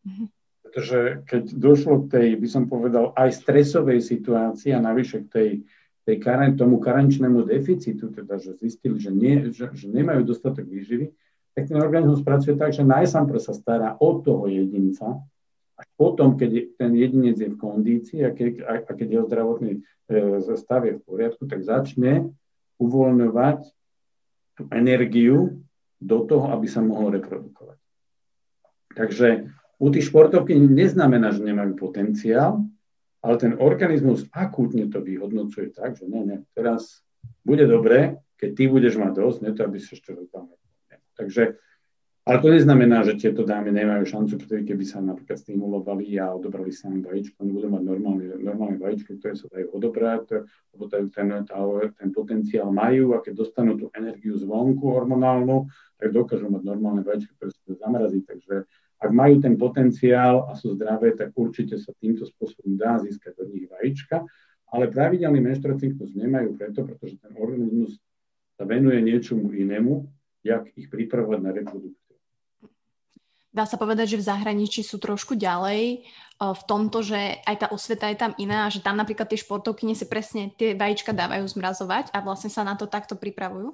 Mm-hmm. Pretože keď došlo k tej, by som povedal, aj stresovej situácii a navyše k tej, tej karen, tomu karenčnému deficitu, teda že zistili, že, nie, že, že nemajú dostatok výživy, tak ten organizmus pracuje tak, že najsám sa stará o toho jedinca, až potom, keď ten jedinec je v kondícii a keď, a, keď jeho zdravotný e, stav je v poriadku, tak začne uvoľňovať tú energiu do toho, aby sa mohol reprodukovať. Takže u tých športovky neznamená, že nemajú potenciál, ale ten organizmus akútne to vyhodnocuje tak, že ne, ne, teraz bude dobre, keď ty budeš mať dosť, ne to, aby si ešte Takže ale to neznamená, že tieto dámy nemajú šancu, pretože keby sa napríklad stimulovali a odobrali sa im vajíčko, oni budú mať normálne, normálne vajíčko, ktoré sa dajú odobrať, lebo ten, ten, ten potenciál majú a keď dostanú tú energiu zvonku hormonálnu, tak dokážu mať normálne vajíčko, ktoré sa zamrazí. Takže ak majú ten potenciál a sú zdravé, tak určite sa týmto spôsobom dá získať od nich vajíčka. Ale pravidelný menštruačný cyklus nemajú preto, pretože ten organizmus sa venuje niečomu inému, jak ich pripravovať na reprodukciu dá sa povedať, že v zahraničí sú trošku ďalej uh, v tomto, že aj tá osveta je tam iná, že tam napríklad tie športovky si presne tie vajíčka dávajú zmrazovať a vlastne sa na to takto pripravujú?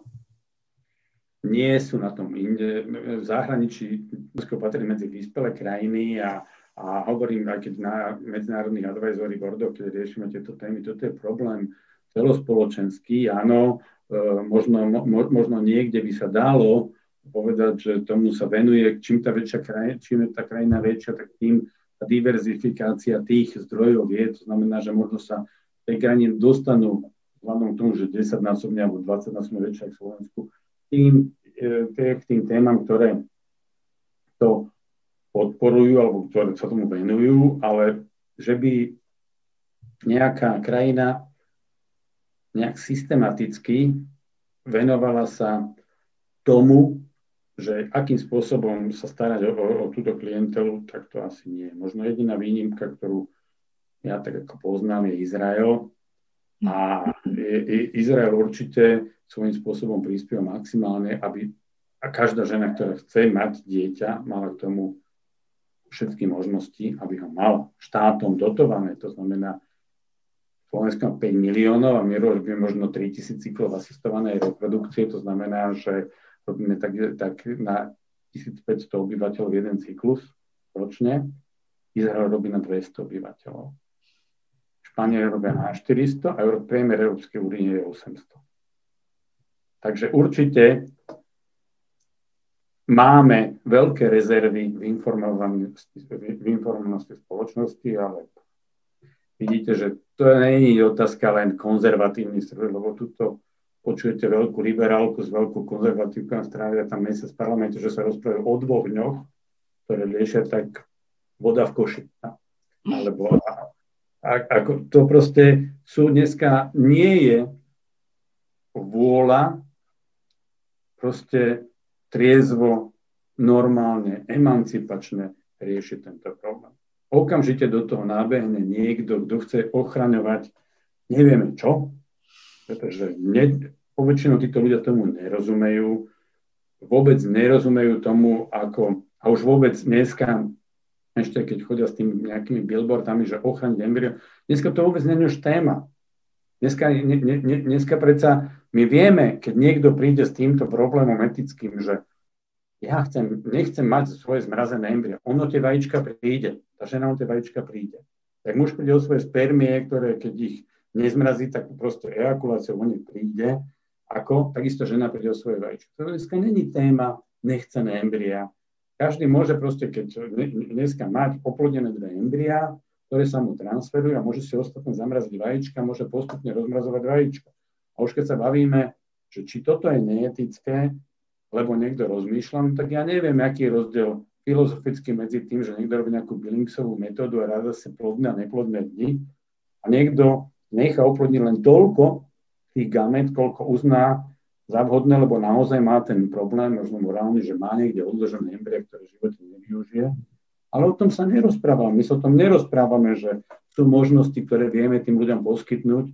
Nie sú na tom inde. V zahraničí patrí medzi vyspelé krajiny a, a hovorím, aj keď na medzinárodných advisory boardoch, keď riešime tieto témy, toto je problém celospoločenský. Áno, e, možno, mo, možno niekde by sa dalo povedať, že tomu sa venuje, čím tá, väčšia krajina, čím je tá krajina väčšia, tak tým tá diverzifikácia tých zdrojov je. To znamená, že možno sa tej krajine dostanú vzhľadom k tomu, že 10 násobne alebo 20 násobne väčšie v Slovensku, tým, e, k tým témam, ktoré to podporujú alebo ktoré sa tomu venujú, ale že by nejaká krajina nejak systematicky venovala sa tomu, že akým spôsobom sa starať o, o túto klientelu, tak to asi nie. Možno jediná výnimka, ktorú ja tak ako poznám, je Izrael. A Izrael určite svojím spôsobom prispieva maximálne, aby a každá žena, ktorá chce mať dieťa, mala k tomu všetky možnosti, aby ho mal štátom dotované. To znamená, Slovensko 5 miliónov a my robíme možno 3000 cyklov asistovanej reprodukcie. To znamená, že robíme tak, tak na 1500 obyvateľov jeden cyklus ročne. Izrael robí na 200 obyvateľov. Španieli robia na 400 a priemer Európskej únie je 800. Takže určite máme veľké rezervy v informovanosti, v informovanosti spoločnosti, ale vidíte, že to nie je otázka len konzervatívny stroj, lebo tuto počujete veľkú liberálku s veľkú konzervatívku na strane, tam mesiac v parlamente, že sa rozprávajú o dvoch dňoch, ktoré liešia tak voda v koši. Alebo a, a, ako to proste sú dneska nie je vôľa proste triezvo, normálne, emancipačne riešiť tento problém okamžite do toho nábehne niekto, kto chce ochraňovať nevieme čo, pretože ne, poväčšinou títo ľudia tomu nerozumejú, vôbec nerozumejú tomu, ako, a už vôbec dneska, ešte keď chodia s tými nejakými billboardami, že ochraňť embryo, dneska to vôbec nie je už téma. Dneska, ne, ne, dneska predsa my vieme, keď niekto príde s týmto problémom etickým, že ja chcem, nechcem mať svoje zmrazené embryo. Ono tie vajíčka príde, tá žena o tie vajíčka príde. Tak muž príde o svoje spermie, ktoré keď ich nezmrazí, tak proste ejakuláciou o nich príde. Ako? Takisto žena príde o svoje vajíčka. To dneska není téma nechcené embria. Každý môže proste, keď dneska mať oplodnené dve embria, ktoré sa mu transferujú a môže si ostatne zamraziť vajíčka, môže postupne rozmrazovať vajíčka. A už keď sa bavíme, že či toto je neetické, lebo niekto rozmýšľa, no tak ja neviem, aký je rozdiel filozoficky medzi tým, že niekto robí nejakú Billingsovú metódu a ráda sa plodné a neplodné dni a niekto nechá oplodniť len toľko tých gamet, koľko uzná za vhodné, lebo naozaj má ten problém, možno morálny, že má niekde odložené embrie, ktoré v živote nevyužije. Ale o tom sa nerozprávame. My sa o tom nerozprávame, že sú možnosti, ktoré vieme tým ľuďom poskytnúť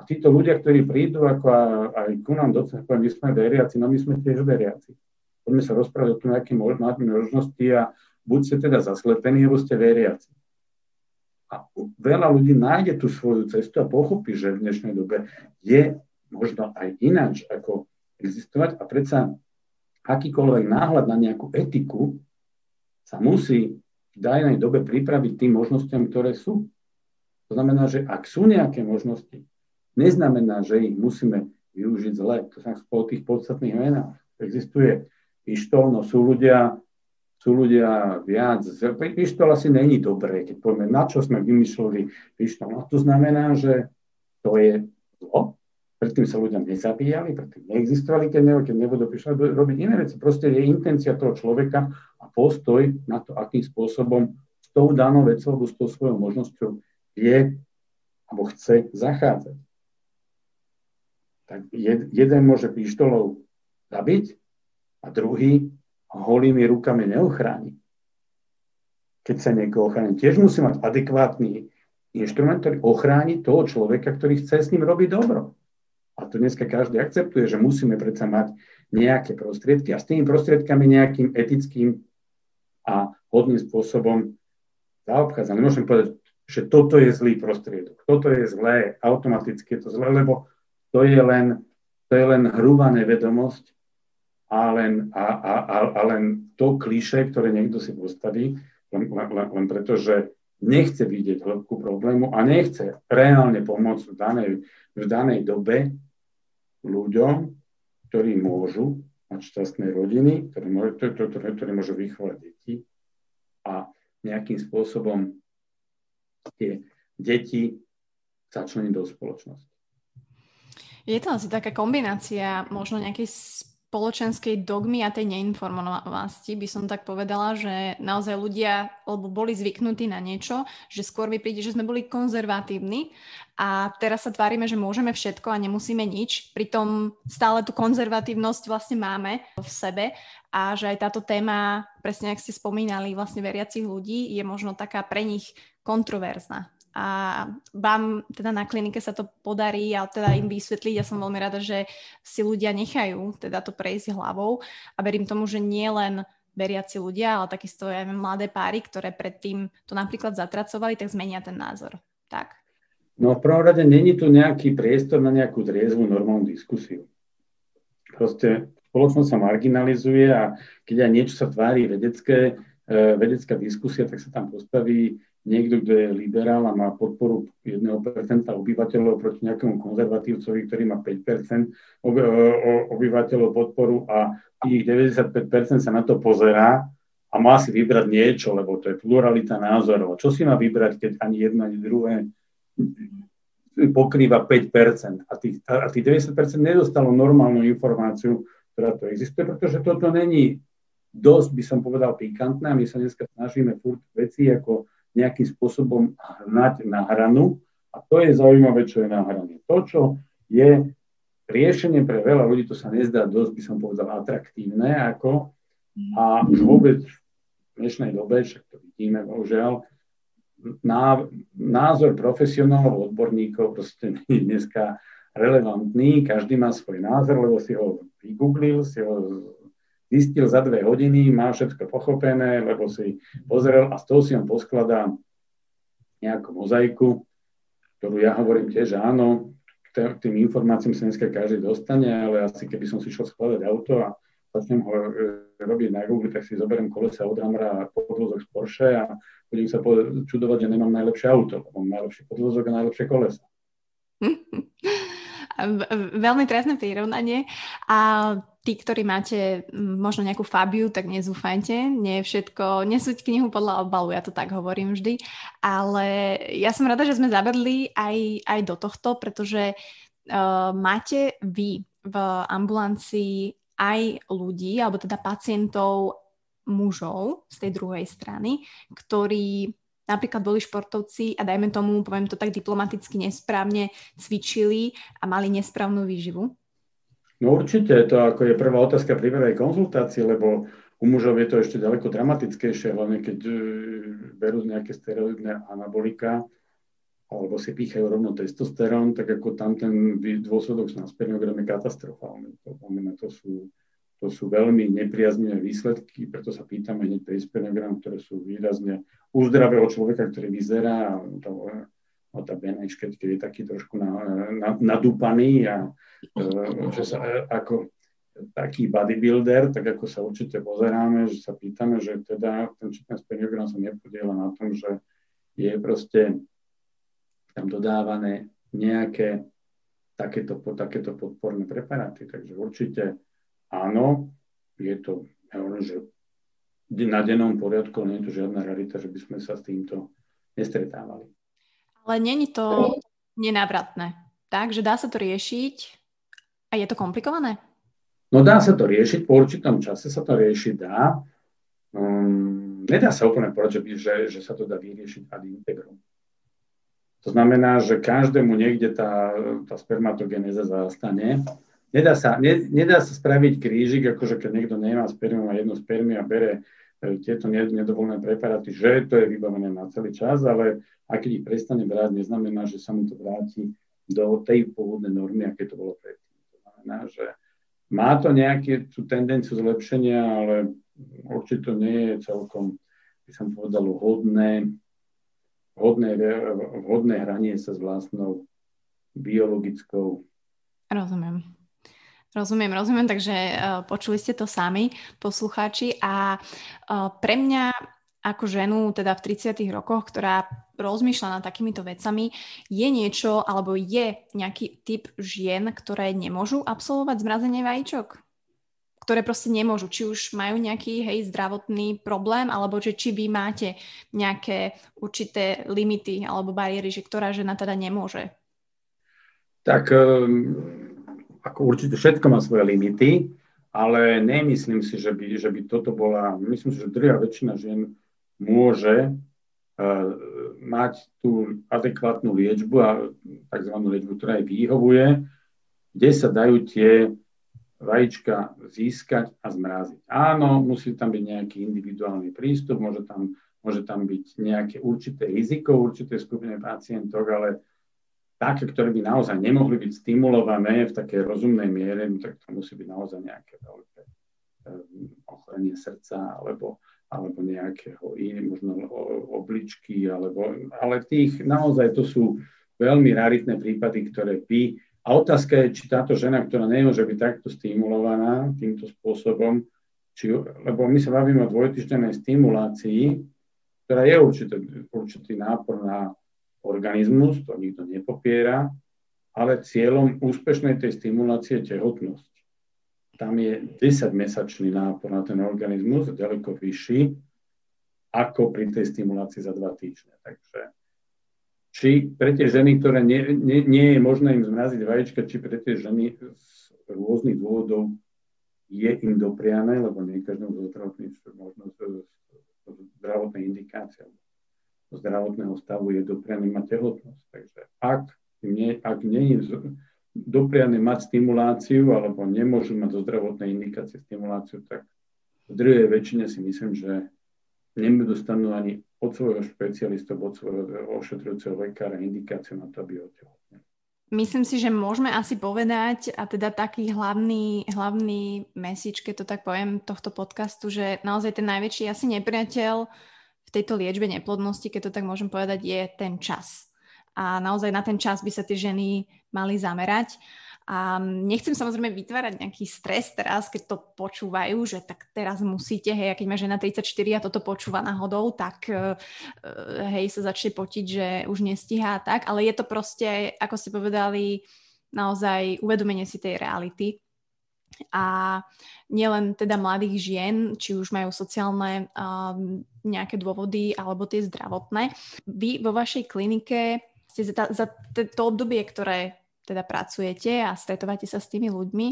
a títo ľudia, ktorí prídu ako aj ku nám do cerkve, my sme veriaci, no my sme tiež veriaci. Poďme sa rozprávať o tom, aké máte možnosti a buď ste teda zaslepení, alebo ste veriaci. A veľa ľudí nájde tú svoju cestu a pochopí, že v dnešnej dobe je možno aj ináč, ako existovať a predsa akýkoľvek náhľad na nejakú etiku sa musí v danej dobe pripraviť tým možnostiam, ktoré sú. To znamená, že ak sú nejaké možnosti, neznamená, že ich musíme využiť zle. To sa po tých podstatných menách. Existuje pištol, no sú ľudia, sú ľudia viac. Pištol asi není dobré, keď povieme, na čo sme vymysleli pištol. No to znamená, že to je zlo. Predtým sa ľudia nezabíjali, predtým neexistovali, keď, ne, keď nebudú pištol, robiť iné veci. Proste je intencia toho človeka a postoj na to, akým spôsobom s tou danou vecou alebo s tou svojou možnosťou vie alebo chce zachádzať tak jeden môže pištolou zabiť a druhý holými rukami neochráni. Keď sa niekoho ochráni, tiež musí mať adekvátny inštrument, ktorý ochráni toho človeka, ktorý chce s ním robiť dobro. A to dneska každý akceptuje, že musíme predsa mať nejaké prostriedky a s tými prostriedkami nejakým etickým a hodným spôsobom zaobchádzať. Nemôžem povedať, že toto je zlý prostriedok, toto je zlé, automaticky je to zlé, lebo to je len, to je len hrubá nevedomosť a len, a, a, a, a len to kliše, ktoré niekto si postaví, len, len, len preto, že nechce vidieť hĺbku problému a nechce reálne pomôcť v danej, v danej dobe ľuďom, ktorí môžu mať šťastné rodiny, ktorí môžu, ktoré, môžu vychovať deti a nejakým spôsobom tie deti začleniť do spoločnosti. Je to asi taká kombinácia možno nejakej spoločenskej dogmy a tej neinformovanosti by som tak povedala, že naozaj ľudia lebo boli zvyknutí na niečo, že skôr mi príde, že sme boli konzervatívni a teraz sa tvárime, že môžeme všetko a nemusíme nič. Pritom stále tú konzervatívnosť vlastne máme v sebe a že aj táto téma, presne ak ste spomínali, vlastne veriacich ľudí je možno taká pre nich kontroverzná a vám teda na klinike sa to podarí a teda im vysvetliť. Ja som veľmi rada, že si ľudia nechajú teda to prejsť hlavou a verím tomu, že nie len veriaci ľudia, ale takisto aj mladé páry, ktoré predtým to napríklad zatracovali, tak zmenia ten názor. Tak. No v prvom rade není tu nejaký priestor na nejakú triezvu normálnu diskusiu. Proste spoločnosť sa marginalizuje a keď aj niečo sa tvári vedecké, eh, vedecká diskusia, tak sa tam postaví niekto, kto je liberál a má podporu 1% obyvateľov proti nejakému konzervatívcovi, ktorý má 5% obyvateľov podporu a tých 95% sa na to pozerá a má si vybrať niečo, lebo to je pluralita názorov. Čo si má vybrať, keď ani jedno, ani druhé pokrýva 5%. A tých, a tých 90% nedostalo normálnu informáciu, ktorá to existuje, pretože toto není dosť, by som povedal, pikantné a my sa dneska snažíme furt veci ako nejakým spôsobom hnať na hranu. A to je zaujímavé, čo je na hrane. To, čo je riešenie pre veľa ľudí, to sa nezdá dosť, by som povedal, atraktívne ako a už vôbec v dnešnej dobe, však to vidíme, bohužiaľ, názor profesionálov, odborníkov proste *laughs* nie je dneska relevantný, každý má svoj názor, lebo si ho vygooglil, si ho zistil za dve hodiny, má všetko pochopené, lebo si pozrel a z toho si on poskladá nejakú mozaiku, ktorú ja hovorím tiež, že áno, k tým informáciám sa dneska každý dostane, ale asi keby som si šiel skladať auto a začnem ho robiť na Google, tak si zoberiem kolesa od Hamra a podvozok z Porsche a budem sa čudovať, že nemám najlepšie auto, mám najlepší podvozok a najlepšie kolesa. *laughs* Veľmi trestné prirovnanie. A tí, ktorí máte možno nejakú Fabiu, tak nezúfajte. Nie je všetko, nesúť knihu podľa obalu, ja to tak hovorím vždy. Ale ja som rada, že sme zabedli aj, aj do tohto, pretože uh, máte vy v ambulancii aj ľudí, alebo teda pacientov mužov z tej druhej strany, ktorí napríklad boli športovci a dajme tomu, poviem to tak diplomaticky nesprávne, cvičili a mali nesprávnu výživu? No určite, to ako je prvá otázka pri prvej konzultácii, lebo u mužov je to ešte ďaleko dramatickejšie, hlavne keď uh, berú nejaké steroidné anabolika alebo si pýchajú rovno testosterón, tak ako tam ten dôsledok na spermiograme katastrofálny. To znamená, to sú to sú veľmi nepriaznivé výsledky, preto sa pýtame hneď pri spermiogram, ktoré sú výrazne u zdravého človeka, ktorý vyzerá, to, no tá beneš, keď, keď je taký trošku na, na, nadúpaný a e, že sa e, ako taký bodybuilder, tak ako sa určite pozeráme, že sa pýtame, že teda ten čitný spermiogram sa nepodiela na tom, že je proste tam dodávané nejaké takéto, takéto podporné preparáty. Takže určite áno, je to, ja hovorím, že na dennom poriadku, nie je to žiadna realita, že by sme sa s týmto nestretávali. Ale není to nenávratné, tak? Že dá sa to riešiť a je to komplikované? No dá sa to riešiť, po určitom čase sa to riešiť dá. Um, nedá sa úplne povedať, že, že, sa to dá vyriešiť ad integrum. To znamená, že každému niekde tá, tá spermatogenéza zastane Nedá sa, ne, nedá sa spraviť krížik, akože keď niekto nemá spermiu a jednu spermiu a bere tieto nedovolené preparáty, že to je vybavené na celý čas, ale ak ich prestane brať, neznamená, že sa mu to vráti do tej pôvodnej normy, aké to bolo predtým. To znamená, že má to nejakú tú tendenciu zlepšenia, ale určite to nie je celkom, by som povedal, hodné, hodné, vhodné hranie sa s vlastnou biologickou Rozumiem. Rozumiem, rozumiem, takže uh, počuli ste to sami, poslucháči. A uh, pre mňa ako ženu, teda v 30. rokoch, ktorá rozmýšľa nad takýmito vecami, je niečo, alebo je nejaký typ žien, ktoré nemôžu absolvovať zmrazenie vajíčok? ktoré proste nemôžu, či už majú nejaký hej, zdravotný problém, alebo že či vy máte nejaké určité limity alebo bariéry, že ktorá žena teda nemôže? Tak um, ako určite všetko má svoje limity, ale nemyslím si, že by, že by toto bola, myslím si, že druhá väčšina žien môže uh, mať tú adekvátnu liečbu a tzv. liečbu, ktorá jej vyhovuje, kde sa dajú tie vajíčka získať a zmraziť. Áno, musí tam byť nejaký individuálny prístup, môže tam, môže tam byť nejaké určité riziko, určité skupine pacientov, ale také, ktoré by naozaj nemohli byť stimulované v takej rozumnej miere, no tak to musí byť naozaj nejaké veľké eh, ochorenie srdca alebo, alebo nejakého iné, možno obličky, alebo, ale tých naozaj to sú veľmi raritné prípady, ktoré by a otázka je, či táto žena, ktorá nemôže byť takto stimulovaná týmto spôsobom, či, lebo my sa bavíme o dvojtyždenej stimulácii, ktorá je určitý, určitý nápor na organizmus, to nikto nepopiera, ale cieľom úspešnej tej stimulácie je tehotnosť. Tam je 10-mesačný nápor na ten organizmus, ďaleko vyšší, ako pri tej stimulácii za dva týždne. Takže či pre tie ženy, ktoré nie, nie, nie je možné im zmraziť vajíčka, či pre tie ženy z rôznych dôvodov je im dopriané, lebo nie každému zdravotníctvu možno z, z zdravotnej indikácie z zdravotného stavu je dopriané mať tehotnosť. Takže ak nie, ak nie je dopriané mať stimuláciu alebo nemôžu mať zo zdravotnej indikácie stimuláciu, tak v druhej väčšine si myslím, že nedostanú ani od svojho špecialista, od svojho ošetrujúceho lekára indikáciu na to, aby otehotnili. Myslím si, že môžeme asi povedať, a teda taký hlavný, hlavný message, keď to tak poviem, tohto podcastu, že naozaj ten najväčší asi nepriateľ v tejto liečbe neplodnosti, keď to tak môžem povedať, je ten čas. A naozaj na ten čas by sa tie ženy mali zamerať. A nechcem samozrejme vytvárať nejaký stres teraz, keď to počúvajú, že tak teraz musíte, hej, a keď má žena 34 a toto počúva náhodou, tak uh, hej, sa začne potiť, že už nestíhá tak, ale je to proste, ako ste povedali, naozaj uvedomenie si tej reality a nielen teda mladých žien, či už majú sociálne um, nejaké dôvody alebo tie zdravotné. Vy vo vašej klinike ste za, za to obdobie, ktoré teda pracujete a stretávate sa s tými ľuďmi,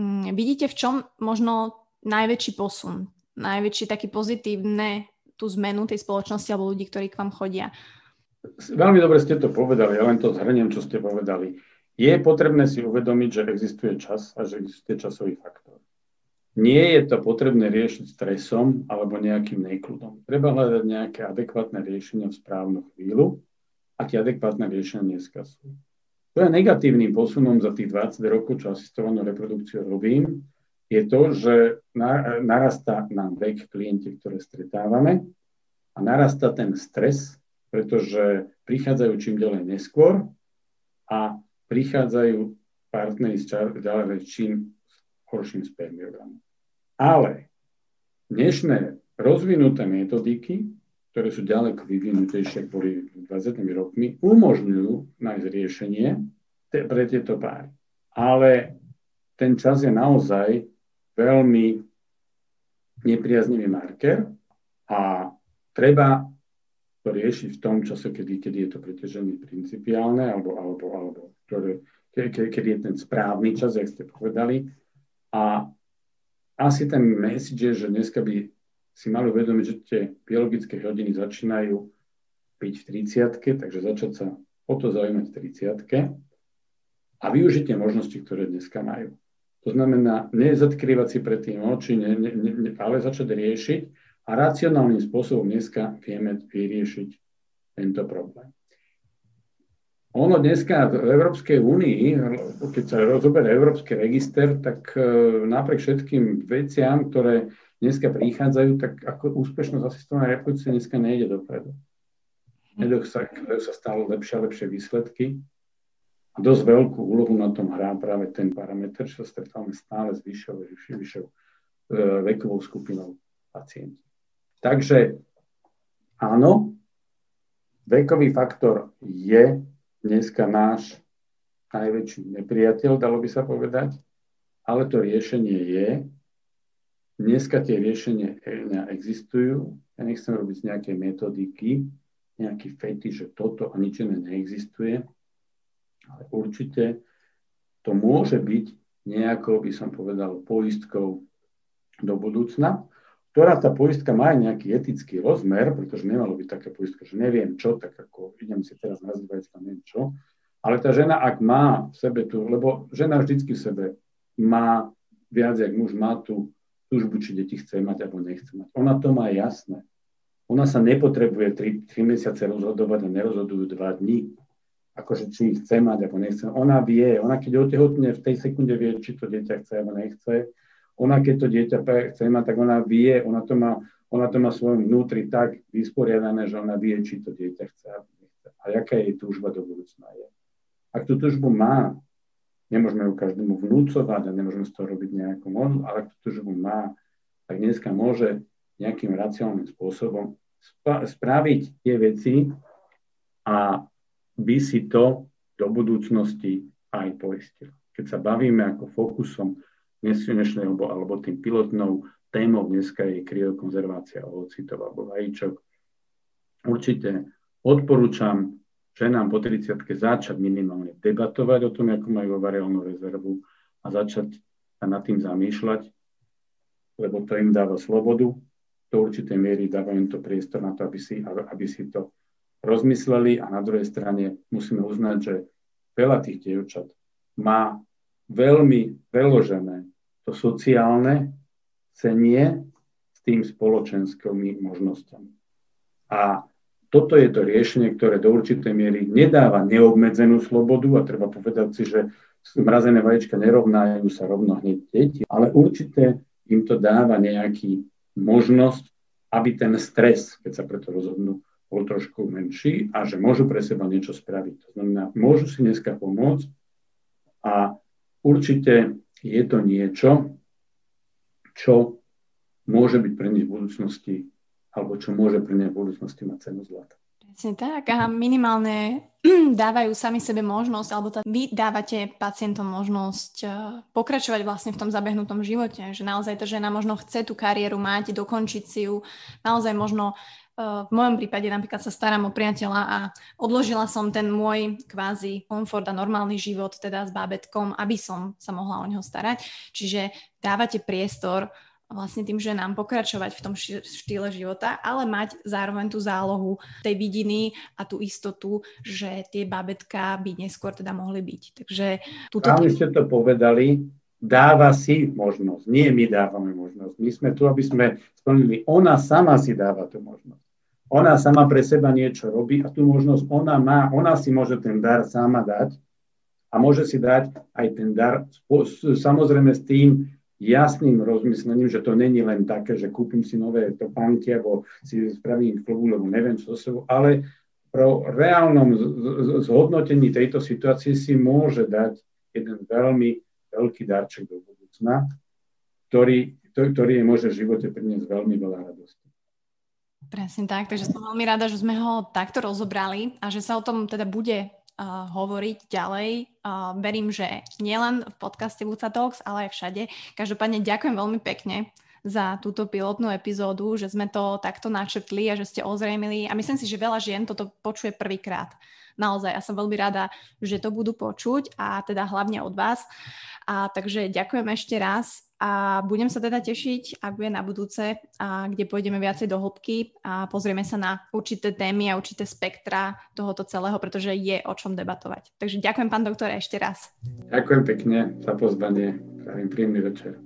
mm, vidíte v čom možno najväčší posun, najväčší taký pozitívne tú zmenu tej spoločnosti alebo ľudí, ktorí k vám chodia? Veľmi dobre ste to povedali, ja len to zhrniem, čo ste povedali. Je potrebné si uvedomiť, že existuje čas a že existuje časový faktor. Nie je to potrebné riešiť stresom alebo nejakým nekludom. Treba hľadať nejaké adekvátne riešenia v správnu chvíľu a tie adekvátne riešenia dneska sú. Čo je negatívnym posunom za tých 20 rokov, čo asistovanú reprodukciu robím, je to, že narastá nám vek klienti, ktoré stretávame a narastá ten stres, pretože prichádzajú čím ďalej neskôr a prichádzajú partnery s ďalej čím horším spermiogramom. Ale dnešné rozvinuté metodiky, ktoré sú ďaleko vyvinutejšie, boli 20 rokmi, umožňujú nájsť riešenie te, pre tieto páry. Ale ten čas je naozaj veľmi nepriaznivý marker a treba riešiť v tom čase, kedy, kedy je to pre principiálne, alebo, alebo, alebo ktoré, ke, kedy je ten správny čas, jak ste povedali. A asi ten message je, že dneska by si mali uvedomiť, že tie biologické hodiny začínajú byť v 30 takže začať sa o to zaujímať v 30 a využiť tie možnosti, ktoré dneska majú. To znamená, nezadkrývať si pred tým oči, ne, ne, ne, ale začať riešiť a racionálnym spôsobom dneska vieme vyriešiť tento problém. Ono dneska v Európskej únii, keď sa rozoberie Európsky register, tak e, napriek všetkým veciam, ktoré dneska prichádzajú, tak ako úspešnosť asistovanej reprodukcie dneska nejde dopredu. Nedajú sa, sa stále lepšie a lepšie výsledky. A dosť veľkú úlohu na tom hrá práve ten parameter, čo sa stretávame stále s vyššou, vyššou, vyššou e, vekovou skupinou pacientov. Takže áno, vekový faktor je dneska náš najväčší nepriateľ, dalo by sa povedať, ale to riešenie je dneska tie riešenia existujú. Ja nechcem robiť z nejakej metodiky, nejaký fety, že toto a nič iné neexistuje, ale určite to môže byť nejakou, by som povedal, poistkou do budúcna, ktorá tá poistka má aj nejaký etický rozmer, pretože nemalo byť taká poistka, že neviem čo, tak ako idem si teraz nazývať tam neviem čo, ale tá žena, ak má v sebe tu, lebo žena vždycky v sebe má viac, jak muž má tú túžbu, či deti chce mať alebo nechce mať. Ona to má jasné. Ona sa nepotrebuje 3, 3 mesiace rozhodovať a nerozhodujú 2 dní. Akože či chce mať alebo nechce. Ona vie, ona keď otehotne v tej sekunde vie, či to dieťa chce alebo nechce. Ona keď to dieťa chce mať, tak ona vie, ona to má, ona to má svojom vnútri tak vysporiadané, že ona vie, či to dieťa chce alebo nechce. A aká jej túžba do budúcna je. Ak tú túžbu má, nemôžeme ju každému vnúcovať a nemôžeme z toho robiť nejakú moc, ale ak tú túžbu má, tak dneska môže nejakým racionálnym spôsobom spraviť tie veci a by si to do budúcnosti aj poistil. Keď sa bavíme ako fokusom dnešného alebo tým pilotnou témou dneska je kryokonzervácia ovocitov alebo vajíčok, určite odporúčam ženám po 30 začať minimálne debatovať o tom, ako majú variálnu rezervu a začať sa nad tým zamýšľať, lebo to im dáva slobodu, do určitej miery dávajú im to priestor na to, aby si, aby si to rozmysleli. A na druhej strane musíme uznať, že veľa tých dievčat má veľmi preložené to sociálne cenie s tým spoločenskými možnosťami. A toto je to riešenie, ktoré do určitej miery nedáva neobmedzenú slobodu a treba povedať si, že mrazené vajíčka nerovnajú sa rovno hneď deti, ale určite im to dáva nejaký možnosť, aby ten stres, keď sa preto rozhodnú, bol trošku menší a že môžu pre seba niečo spraviť. To znamená, môžu si dneska pomôcť a určite je to niečo, čo môže byť pre nich v budúcnosti alebo čo môže pre ne v budúcnosti mať cenu zlata. Presne tak a minimálne *clears throat* dávajú sami sebe možnosť, alebo tá, vy dávate pacientom možnosť uh, pokračovať vlastne v tom zabehnutom živote, že naozaj tá žena možno chce tú kariéru mať, dokončiť si ju, naozaj možno v mojom prípade napríklad sa starám o priateľa a odložila som ten môj kvázi komfort a normálny život teda s bábetkom, aby som sa mohla o neho starať. Čiže dávate priestor vlastne tým ženám pokračovať v tom štýle života, ale mať zároveň tú zálohu tej vidiny a tú istotu, že tie babetka by neskôr teda mohli byť. Takže túto... Práve ste to povedali, dáva si možnosť. Nie my dávame možnosť. My sme tu, aby sme splnili. Ona sama si dáva tú možnosť. Ona sama pre seba niečo robí a tú možnosť ona má. Ona si môže ten dar sama dať a môže si dať aj ten dar samozrejme s tým, jasným rozmyslením, že to není len také, že kúpim si nové topánky alebo si spravím klobu, lebo neviem čo sebou, ale pro reálnom zhodnotení tejto situácie si môže dať jeden veľmi veľký darček do budúcna, ktorý, ktorý je môže v živote priniesť veľmi veľa radosti. Presne tak, takže som veľmi rada, že sme ho takto rozobrali a že sa o tom teda bude uh, hovoriť ďalej. Uh, verím, že nielen v podcaste Luca Talks, ale aj všade. Každopádne ďakujem veľmi pekne za túto pilotnú epizódu, že sme to takto načrtli a že ste ozrejmili. A myslím si, že veľa žien toto počuje prvýkrát. Naozaj, ja som veľmi rada, že to budú počuť a teda hlavne od vás. A takže ďakujem ešte raz a budem sa teda tešiť, ak bude na budúce, a kde pôjdeme viacej do hĺbky a pozrieme sa na určité témy a určité spektra tohoto celého, pretože je o čom debatovať. Takže ďakujem, pán doktor, ešte raz. Ďakujem pekne za pozvanie. Prajem príjemný večer.